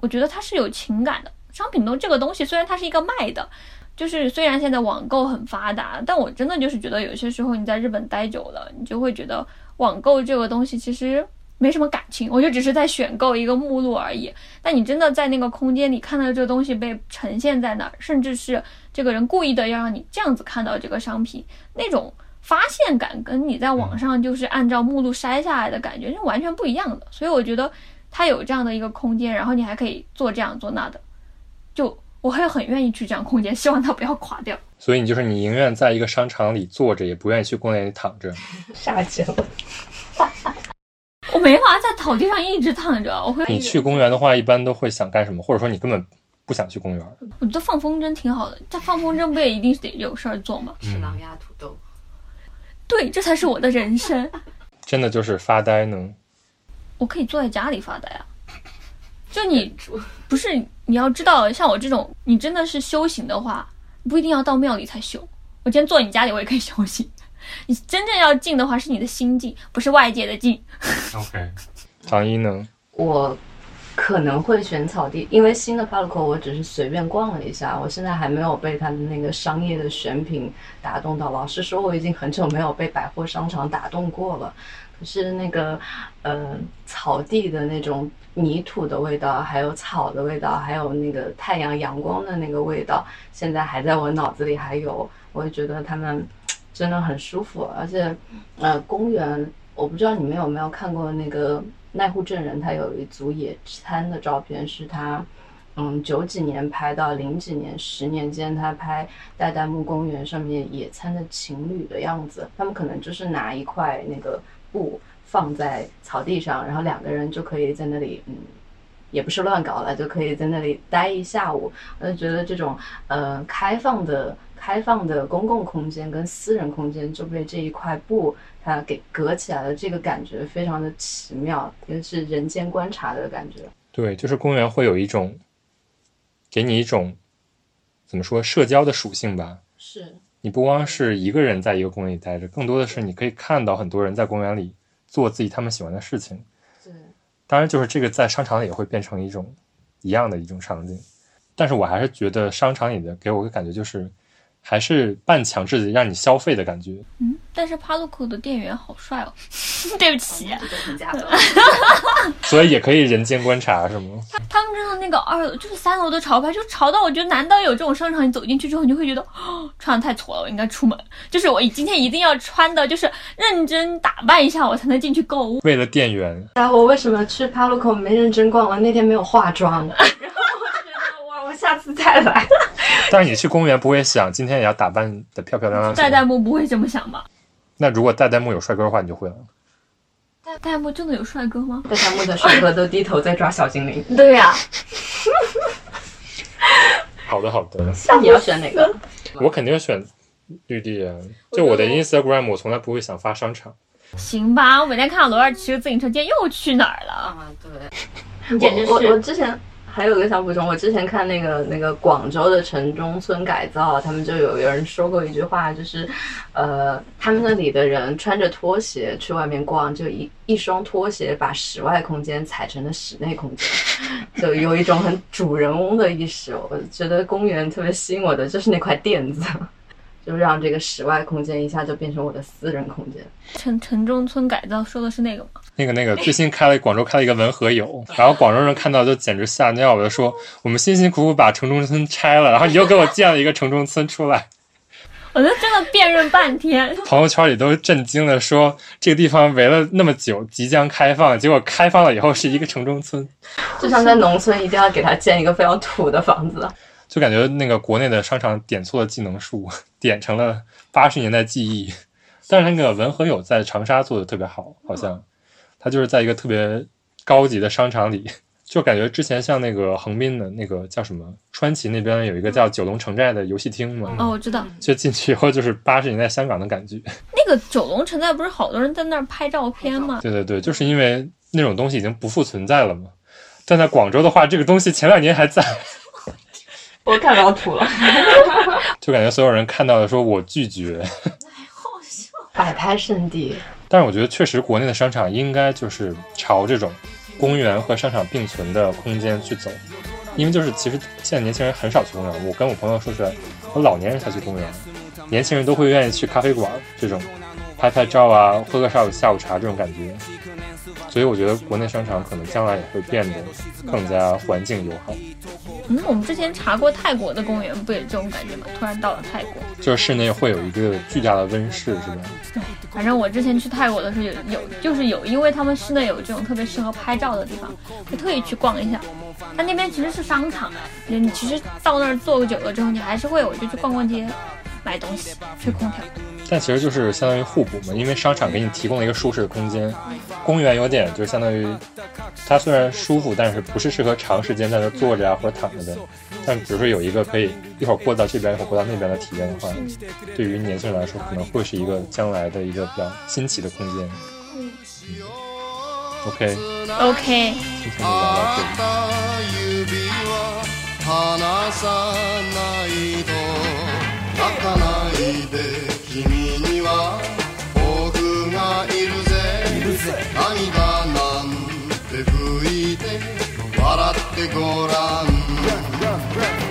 我觉得它是有情感的。商品东这个东西虽然它是一个卖的。就是虽然现在网购很发达，但我真的就是觉得有些时候你在日本待久了，你就会觉得网购这个东西其实没什么感情，我就只是在选购一个目录而已。但你真的在那个空间里看到这个东西被呈现在那儿，甚至是这个人故意的要让你这样子看到这个商品，那种发现感跟你在网上就是按照目录筛下来的感觉是完全不一样的。所以我觉得它有这样的一个空间，然后你还可以做这样做那的，就我会很愿意去这样空间，希望它不要垮掉。所以你就是你宁愿在一个商场里坐着，也不愿意去公园里躺着。下节了，我没法在草地上一直躺着，我会。你去公园的话，一般都会想干什么？或者说你根本不想去公园？我觉得放风筝挺好的，但放风筝不也一定是得有事儿做吗？吃狼牙土豆。对，这才是我的人生。真的就是发呆呢。我可以坐在家里发呆啊。就你不是你要知道，像我这种，你真的是修行的话，不一定要到庙里才修。我今天坐你家里，我也可以修行。你真正要静的话，是你的心静，不是外界的静。OK，唐一呢？我可能会选草地，因为新的 p a r k 我只是随便逛了一下，我现在还没有被它的那个商业的选品打动到。老实说，我已经很久没有被百货商场打动过了。是那个，呃，草地的那种。泥土的味道，还有草的味道，还有那个太阳阳光的那个味道，现在还在我脑子里还有。我也觉得他们真的很舒服，而且，呃，公园，我不知道你们有没有看过那个奈户正人，他有一组野餐的照片，是他，嗯，九几年拍到零几年，十年间他拍代代木公园上面野餐的情侣的样子，他们可能就是拿一块那个布。放在草地上，然后两个人就可以在那里，嗯，也不是乱搞了，就可以在那里待一下午。我就觉得这种，呃，开放的、开放的公共空间跟私人空间就被这一块布它给隔起来了，这个感觉非常的奇妙，也是人间观察的感觉。对，就是公园会有一种，给你一种怎么说社交的属性吧？是你不光是一个人在一个公园里待着，更多的是你可以看到很多人在公园里。做自己他们喜欢的事情，对，当然就是这个在商场里也会变成一种一样的一种场景，但是我还是觉得商场里的给我个感觉就是。还是半强制的让你消费的感觉。嗯，但是 Paluco 的店员好帅哦。对不起，所以也可以人间观察是吗？他们真的那个二楼就是三楼的潮牌，就潮到我觉得，难道有这种商场？你走进去之后，你就会觉得哦穿的太挫了，我应该出门。就是我今天一定要穿的，就是认真打扮一下，我才能进去购物。为了店员。啊，我为什么去 Paluco 没认真逛完？那天没有化妆。然 后我下次再来。但是你去公园不会想今天也要打扮的漂漂亮亮。代代木不会这么想吧？那如果代代木有帅哥的话，你就会了。代代木真的有帅哥吗？代代木的帅哥都低头在抓小精灵。对呀。好的好的。那你要选哪个？我肯定选绿地啊！就我的 Instagram，我从来不会想发商场。行吧，我每天看到罗二骑着自行车，今天又去哪儿了？啊，对。简直是。我我之前。还有个小补充，我之前看那个那个广州的城中村改造，他们就有有人说过一句话，就是，呃，他们那里的人穿着拖鞋去外面逛，就一一双拖鞋把室外空间踩成了室内空间，就有一种很主人翁的意识。我觉得公园特别吸引我的就是那块垫子。就让这个室外空间一下就变成我的私人空间。城城中村改造说的是那个吗？那个那个，最新开了广州开了一个文和友，然后广州人看到就简直吓尿了，说我们辛辛苦苦把城中村拆了，然后你又给我建了一个城中村出来。我就真的辨认半天，朋友圈里都震惊的，说这个地方围了那么久，即将开放，结果开放了以后是一个城中村。就像在农村，一定要给他建一个非常土的房子。就感觉那个国内的商场点错了技能树，点成了八十年代记忆。但是那个文和友在长沙做的特别好，好像他就是在一个特别高级的商场里，就感觉之前像那个横滨的那个叫什么川崎那边有一个叫九龙城寨的游戏厅嘛。哦，我知道。就进去以后就是八十年代香港的感觉。那个九龙城寨不是好多人在那儿拍照片吗？对对对，就是因为那种东西已经不复存在了嘛。但在广州的话，这个东西前两年还在。我看到土了，就感觉所有人看到的说我拒绝，摆拍圣地。但是我觉得确实国内的商场应该就是朝这种公园和商场并存的空间去走，因为就是其实现在年轻人很少去公园。我跟我朋友说出来，我老年人才去公园，年轻人都会愿意去咖啡馆这种拍拍照啊，喝个下午下午茶这种感觉。所以我觉得国内商场可能将来也会变得更加环境友好。嗯，我们之前查过泰国的公园，不也这种感觉吗？突然到了泰国，就是室内会有一个巨大的温室，是吧？对，反正我之前去泰国的时候有有，就是有，因为他们室内有这种特别适合拍照的地方，就特意去逛一下。它那边其实是商场，你其实到那儿坐久了之后，你还是会，我就去逛逛街，买东西，吹空调。但其实就是相当于互补嘛，因为商场给你提供了一个舒适的空间，公园有点就是相当于它虽然舒服，但是不是适合长时间在那坐着呀或者躺着的。但比如说有一个可以一会儿过到这边，一会儿过到那边的体验的话，对于年轻人来说可能会是一个将来的一个比较新奇的空间。嗯 OK， OK，今天就聊到这里。た指は離さないと泣かないで 君には僕がいるぜ。涙なんて拭いて笑ってごらん。